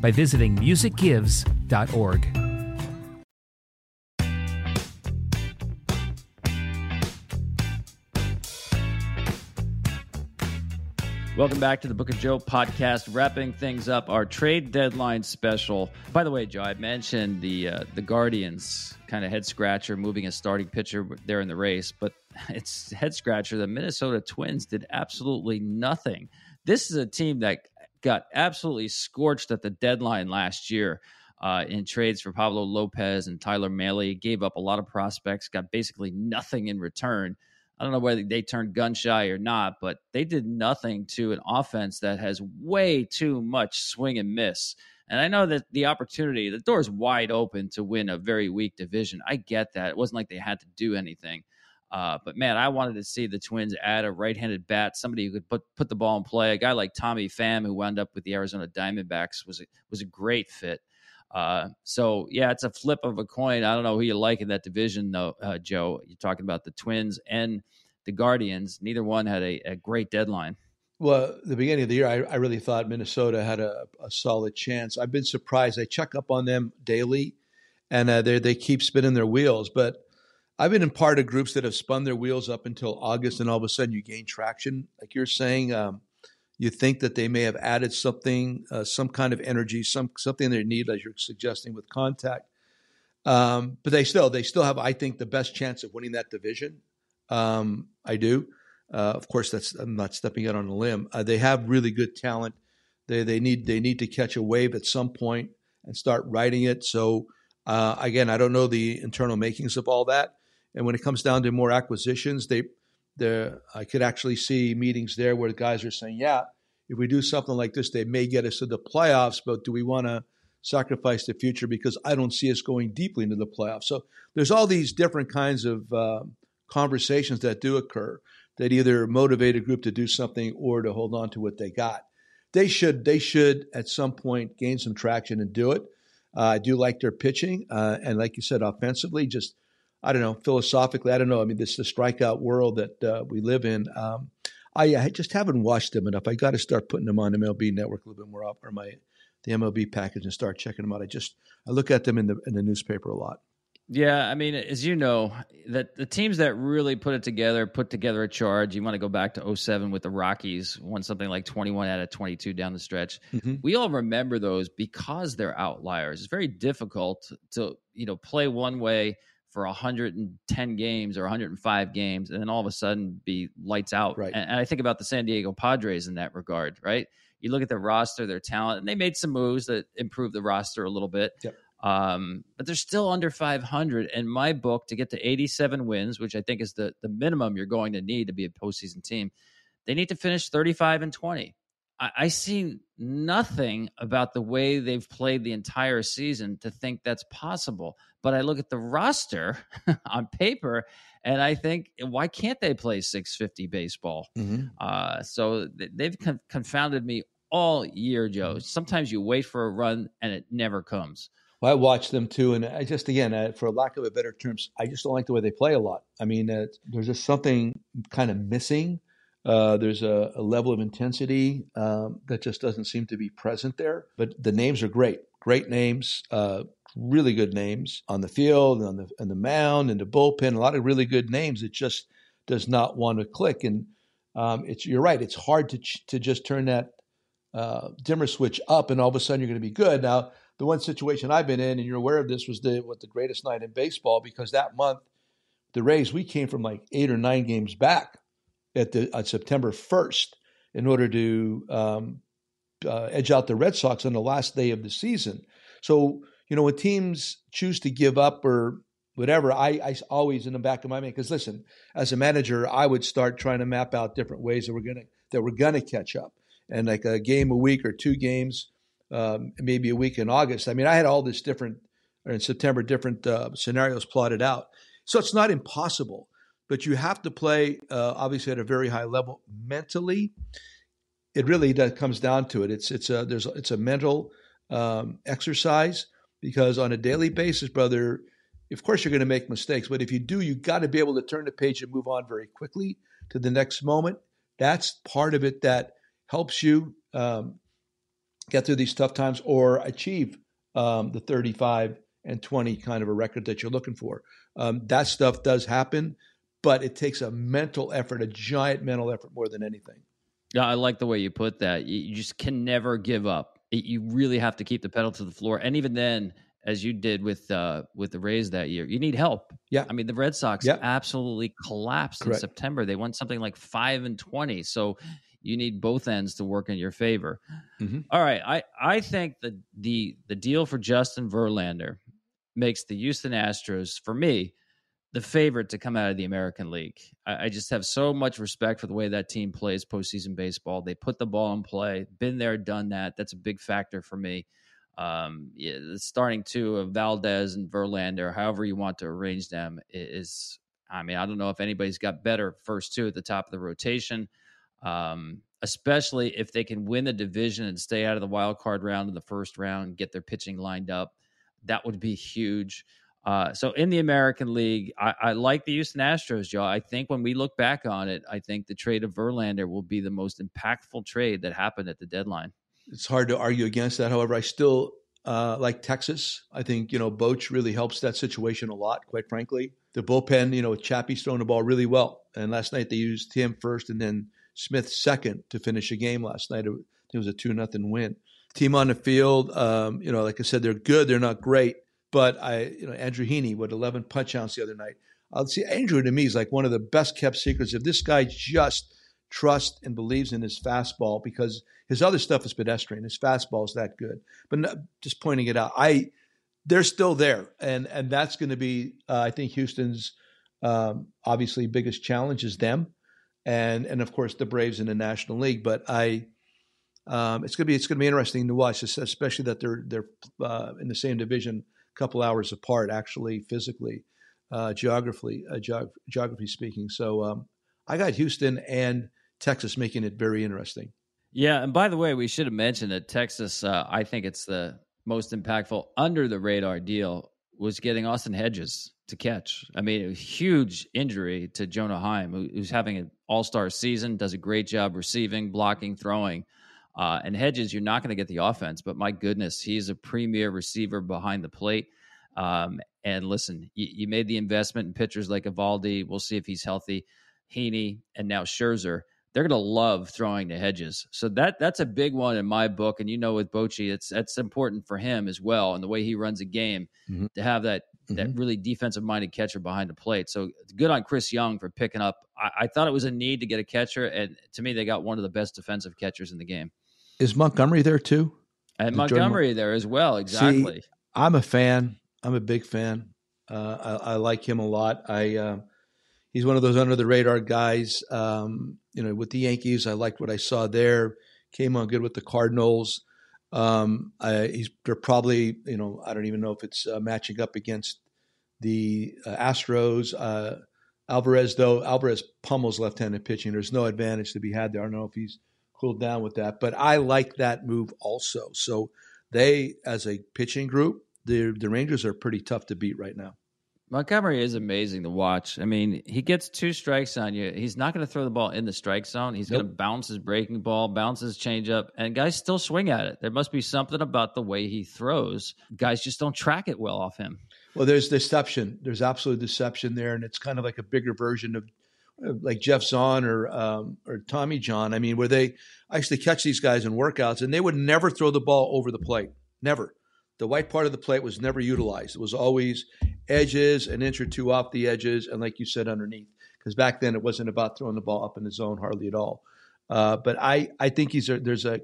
S10: by visiting musicgives.org.
S5: Welcome back to the Book of Joe podcast, wrapping things up our trade deadline special. By the way, Joe, I mentioned the uh, the Guardians kind of head scratcher, moving a starting pitcher there in the race, but it's head scratcher. The Minnesota Twins did absolutely nothing. This is a team that got absolutely scorched at the deadline last year. Uh, in trades for Pablo Lopez and Tyler Mahle, gave up a lot of prospects, got basically nothing in return. I don't know whether they turned gun shy or not, but they did nothing to an offense that has way too much swing and miss. And I know that the opportunity, the door is wide open to win a very weak division. I get that. It wasn't like they had to do anything. Uh, but man, I wanted to see the Twins add a right-handed bat, somebody who could put put the ball in play. A guy like Tommy Pham, who wound up with the Arizona Diamondbacks, was a, was a great fit. Uh, so yeah, it's a flip of a coin. I don't know who you like in that division, though, uh, Joe. You're talking about the Twins and the Guardians. Neither one had a, a great deadline.
S6: Well, the beginning of the year, I, I really thought Minnesota had a, a, solid chance. I've been surprised. I check up on them daily, and uh, they they keep spinning their wheels. But I've been in part of groups that have spun their wheels up until August, and all of a sudden you gain traction. Like you're saying, um, you think that they may have added something, uh, some kind of energy, some something they need, as you're suggesting with contact. Um, but they still, they still have, I think, the best chance of winning that division. Um, I do. Uh, of course, that's I'm not stepping out on a limb. Uh, they have really good talent. They they need they need to catch a wave at some point and start riding it. So uh, again, I don't know the internal makings of all that. And when it comes down to more acquisitions, they there I could actually see meetings there where the guys are saying, yeah, if we do something like this, they may get us to the playoffs, but do we want to sacrifice the future because I don't see us going deeply into the playoffs. So there's all these different kinds of uh, conversations that do occur that either motivate a group to do something or to hold on to what they got. They should they should at some point gain some traction and do it. Uh, I do like their pitching, uh, and like you said, offensively, just I don't know, philosophically, I don't know. I mean, this is the strikeout world that uh, we live in. Um, I, I, just haven't watched them enough. I got to start putting them on MLB Network a little bit more up, or my the MLB package, and start checking them out. I just I look at them in the in the newspaper a lot.
S5: Yeah, I mean, as you know, that the teams that really put it together, put together a charge. You want to go back to 07 with the Rockies, won something like 21 out of 22 down the stretch. Mm-hmm. We all remember those because they're outliers. It's very difficult to, you know, play one way for 110 games or 105 games and then all of a sudden be lights out.
S6: Right.
S5: And, and I think about the San Diego Padres in that regard, right? You look at their roster, their talent, and they made some moves that improved the roster a little bit.
S6: Yep.
S5: Um, but they're still under 500. In my book, to get to 87 wins, which I think is the, the minimum you're going to need to be a postseason team, they need to finish 35 and 20. I, I see nothing about the way they've played the entire season to think that's possible. But I look at the roster on paper and I think, why can't they play 650 baseball?
S6: Mm-hmm.
S5: Uh, so they've con- confounded me all year, Joe. Mm-hmm. Sometimes you wait for a run and it never comes.
S6: Well, I watch them too, and I just again, uh, for lack of a better terms, I just don't like the way they play a lot. I mean, uh, there's just something kind of missing. Uh, there's a, a, level of intensity um, that just doesn't seem to be present there. But the names are great, great names, uh, really good names on the field, and on the on the mound, and the bullpen. A lot of really good names. It just does not want to click, and um, it's you're right. It's hard to to just turn that uh, dimmer switch up, and all of a sudden you're going to be good. Now the one situation I've been in, and you're aware of this, was the what the greatest night in baseball because that month, the Rays we came from like eight or nine games back at the on September 1st in order to um, uh, edge out the Red Sox on the last day of the season. So you know when teams choose to give up or whatever, I, I always in the back of my mind because listen, as a manager, I would start trying to map out different ways that we're gonna that we're gonna catch up, and like a game a week or two games um, maybe a week in August. I mean, I had all this different, or in September, different uh, scenarios plotted out. So it's not impossible, but you have to play uh, obviously at a very high level mentally. It really does, comes down to it. It's it's a there's it's a mental um, exercise because on a daily basis, brother, of course you're going to make mistakes, but if you do, you got to be able to turn the page and move on very quickly to the next moment. That's part of it that helps you um, get through these tough times or achieve um, the 35 and 20 kind of a record that you're looking for. Um, that stuff does happen, but it takes a mental effort, a giant mental effort more than anything.
S5: Yeah, I like the way you put that. You just can never give up. You really have to keep the pedal to the floor, and even then, as you did with uh, with the Rays that year, you need help.
S6: Yeah,
S5: I mean the Red Sox
S6: yeah.
S5: absolutely collapsed Correct. in September. They won something like five and twenty. So you need both ends to work in your favor.
S6: Mm-hmm.
S5: All right, I I think the the the deal for Justin Verlander makes the Houston Astros for me the favorite to come out of the American League. I, I, just have so much respect for the way that team plays postseason baseball. They put the ball in play, been there, done that. That's a big factor for me. Um, yeah, the starting two of Valdez and Verlander, however you want to arrange them, is. I mean, I don't know if anybody's got better first two at the top of the rotation um, especially if they can win the division and stay out of the wild card round in the first round, get their pitching lined up. That would be huge. Uh, so in the American League, I, I, like the Houston Astros, Joe. I think when we look back on it, I think the trade of Verlander will be the most impactful trade that happened at the deadline.
S6: It's hard to argue against that. However, I still uh, like Texas. I think you know Boch really helps that situation a lot. Quite frankly, the bullpen, you know, Chappie's throwing the ball really well, and last night they used him first, and then Smith second to finish a game last night. It was a two nothing win. Team on the field, um, you know, like I said, they're good. They're not great, but I, you know, Andrew Heaney with 11 punch outs the other night. I'll see Andrew to me is like one of the best kept secrets. If this guy just trusts and believes in his fastball, because his other stuff is pedestrian, his fastball is that good. But no, just pointing it out, I they're still there, and and that's going to be, uh, I think, Houston's um, obviously biggest challenge is them and and of course the Braves in the National League. But I, um, it's gonna be it's gonna be interesting to watch, especially that they're they're uh, in the same division, couple hours apart, actually physically, uh, geographically, uh, geog- geography speaking. So um, I got Houston and Texas making it very interesting.
S5: Yeah, and by the way, we should have mentioned that Texas. Uh, I think it's the most impactful under the radar deal was getting Austin Hedges to catch. I mean, a huge injury to Jonah Heim, who, who's having an all star season, does a great job receiving, blocking, throwing. Uh, and Hedges, you're not going to get the offense, but my goodness, he's a premier receiver behind the plate. Um, and listen, you, you, made the investment in pitchers like Eovaldi. We'll see if he's healthy. Heaney and now Scherzer. They're going to love throwing to Hedges. So that that's a big one in my book. And you know, with Bochy, it's that's important for him as well, and the way he runs a game mm-hmm. to have that mm-hmm. that really defensive minded catcher behind the plate. So good on Chris Young for picking up. I, I, thought it was a need to get a catcher, and to me, they got one of the best defensive catchers in the game.
S6: Is Montgomery there too?
S5: And Did Montgomery there as well. Exactly.
S6: See, I'm a fan. I'm a big fan. Uh, I, I, like him a lot. I uh, he's one of those under the radar guys. Um, you know, with the Yankees, I liked what I saw there. Came on good with the Cardinals. Um, I, he's they're probably you know I don't even know if it's uh, matching up against the uh, Astros. Uh, Alvarez though Alvarez pummels left-handed pitching. There's no advantage to be had there. I don't know if he's cooled down with that, but I like that move also. So they, as a pitching group, the the Rangers are pretty tough to beat right now.
S5: Montgomery is amazing to watch. I mean, he gets two strikes on you. He's not going to throw the ball in the strike zone. He's nope. going to bounce his breaking ball, bounce his changeup, and guys still swing at it. There must be something about the way he throws. Guys just don't track it well off him.
S6: Well, there's deception. There's absolute deception there, and it's kind of like a bigger version of like Geoff Zahn or um, or Tommy John. I mean, where they actually catch these guys in workouts, and they would never throw the ball over the plate. Never. The white part of the plate was never utilized. It was always edges, an inch or two off the edges, and like you said, underneath. Because back then it wasn't about throwing the ball up in the zone hardly at all. Uh, but I, I think he's a, there's a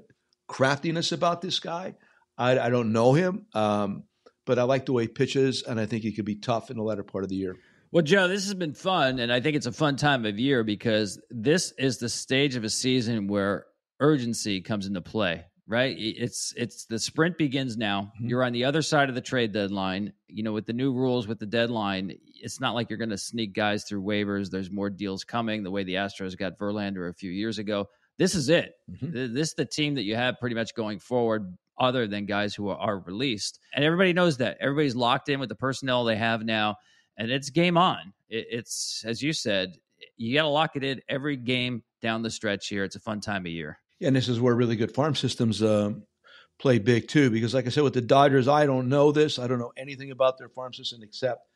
S6: craftiness about this guy. I, I don't know him, um, but I like the way he pitches, and I think he could be tough in the latter part of the year.
S5: Well, Joe, this has been fun, and I think it's a fun time of year because this is the stage of a season where urgency comes into play right? It's it's the sprint begins now. Mm-hmm. You're on the other side of the trade deadline. You know, with the new rules with the deadline, it's not like you're going to sneak guys through waivers. There's more deals coming. The way the Astros got Verlander a few years ago, this is it. Mm-hmm. This is the team that you have pretty much going forward. Other than guys who are released, and everybody knows that everybody's locked in with the personnel they have now, and it's game on. it's as you said, you got to lock it in every game down the stretch here. It's a fun time of year Yeah,
S6: and this is where really good farm systems uh, play big too. Because, like I said, with the Dodgers, I don't know this. I don't know anything about their farm system except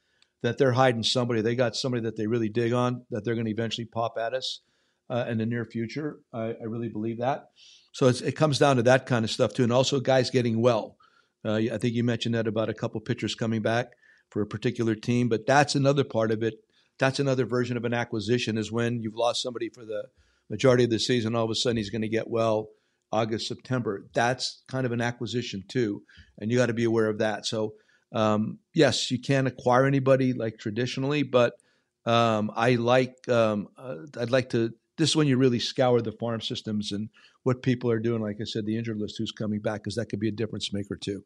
S6: that they're hiding somebody. They got somebody that they really dig on that they're going to eventually pop at us uh, in the near future. I, I really believe that. So it comes down to that kind of stuff too, and also guys getting well. Uh, I think you mentioned that about a couple pitchers coming back for a particular team, but that's another part of it. That's another version of an acquisition is when you've lost somebody for the majority of the season, all of a sudden he's going to get well August, September. That's kind of an acquisition too, and you got to be aware of that. So, um, yes, you can't acquire anybody like traditionally, but um, I like um, uh, I'd like to. This is when you really scour the farm systems and what people are doing. Like I said, the injured list, who's coming back, because that could be a difference maker too.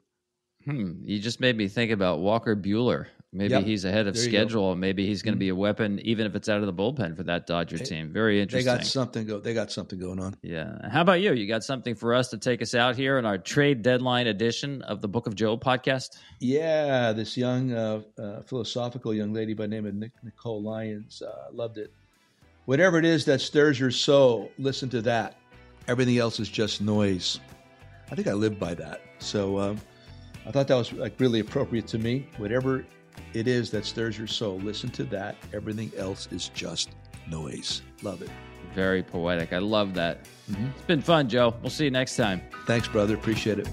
S5: Hmm. You just made me think about Walker Buehler. Maybe yep. he's ahead of schedule. Maybe he's going to be a weapon, even if it's out of the bullpen for that Dodger team. Very interesting.
S6: They got something go. They got something going on.
S5: Yeah. How about you? You got something for us to take us out here in our trade deadline edition of the Book of Joe podcast?
S6: Yeah, this young uh, uh, philosophical young lady by name of Nick, Nicole Lyons uh, loved it. Whatever it is that stirs your soul, listen to that. Everything else is just noise. I think I live by that. So. Um, I thought that was like really appropriate to me. Whatever it is that stirs your soul, listen to that. Everything else is just noise. Love it.
S5: Very poetic. I love that. Mm-hmm. It's been fun, Joe. We'll see you next time.
S6: Thanks, brother. Appreciate it.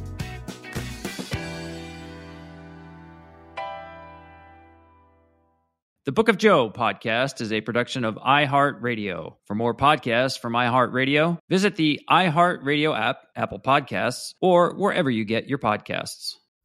S5: The Book of Joe podcast is a production of iHeartRadio. For more podcasts from iHeartRadio, visit the iHeartRadio app, Apple Podcasts, or wherever you get your podcasts.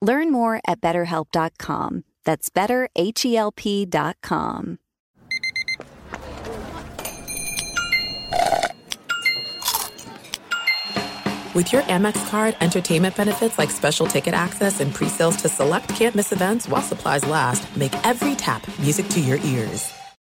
S2: Learn more at betterhelp.com. That's betterhelp.com.
S1: With your Amex card, entertainment benefits like special ticket access and pre sales to select campus events while supplies last make every tap music to your ears.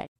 S9: threat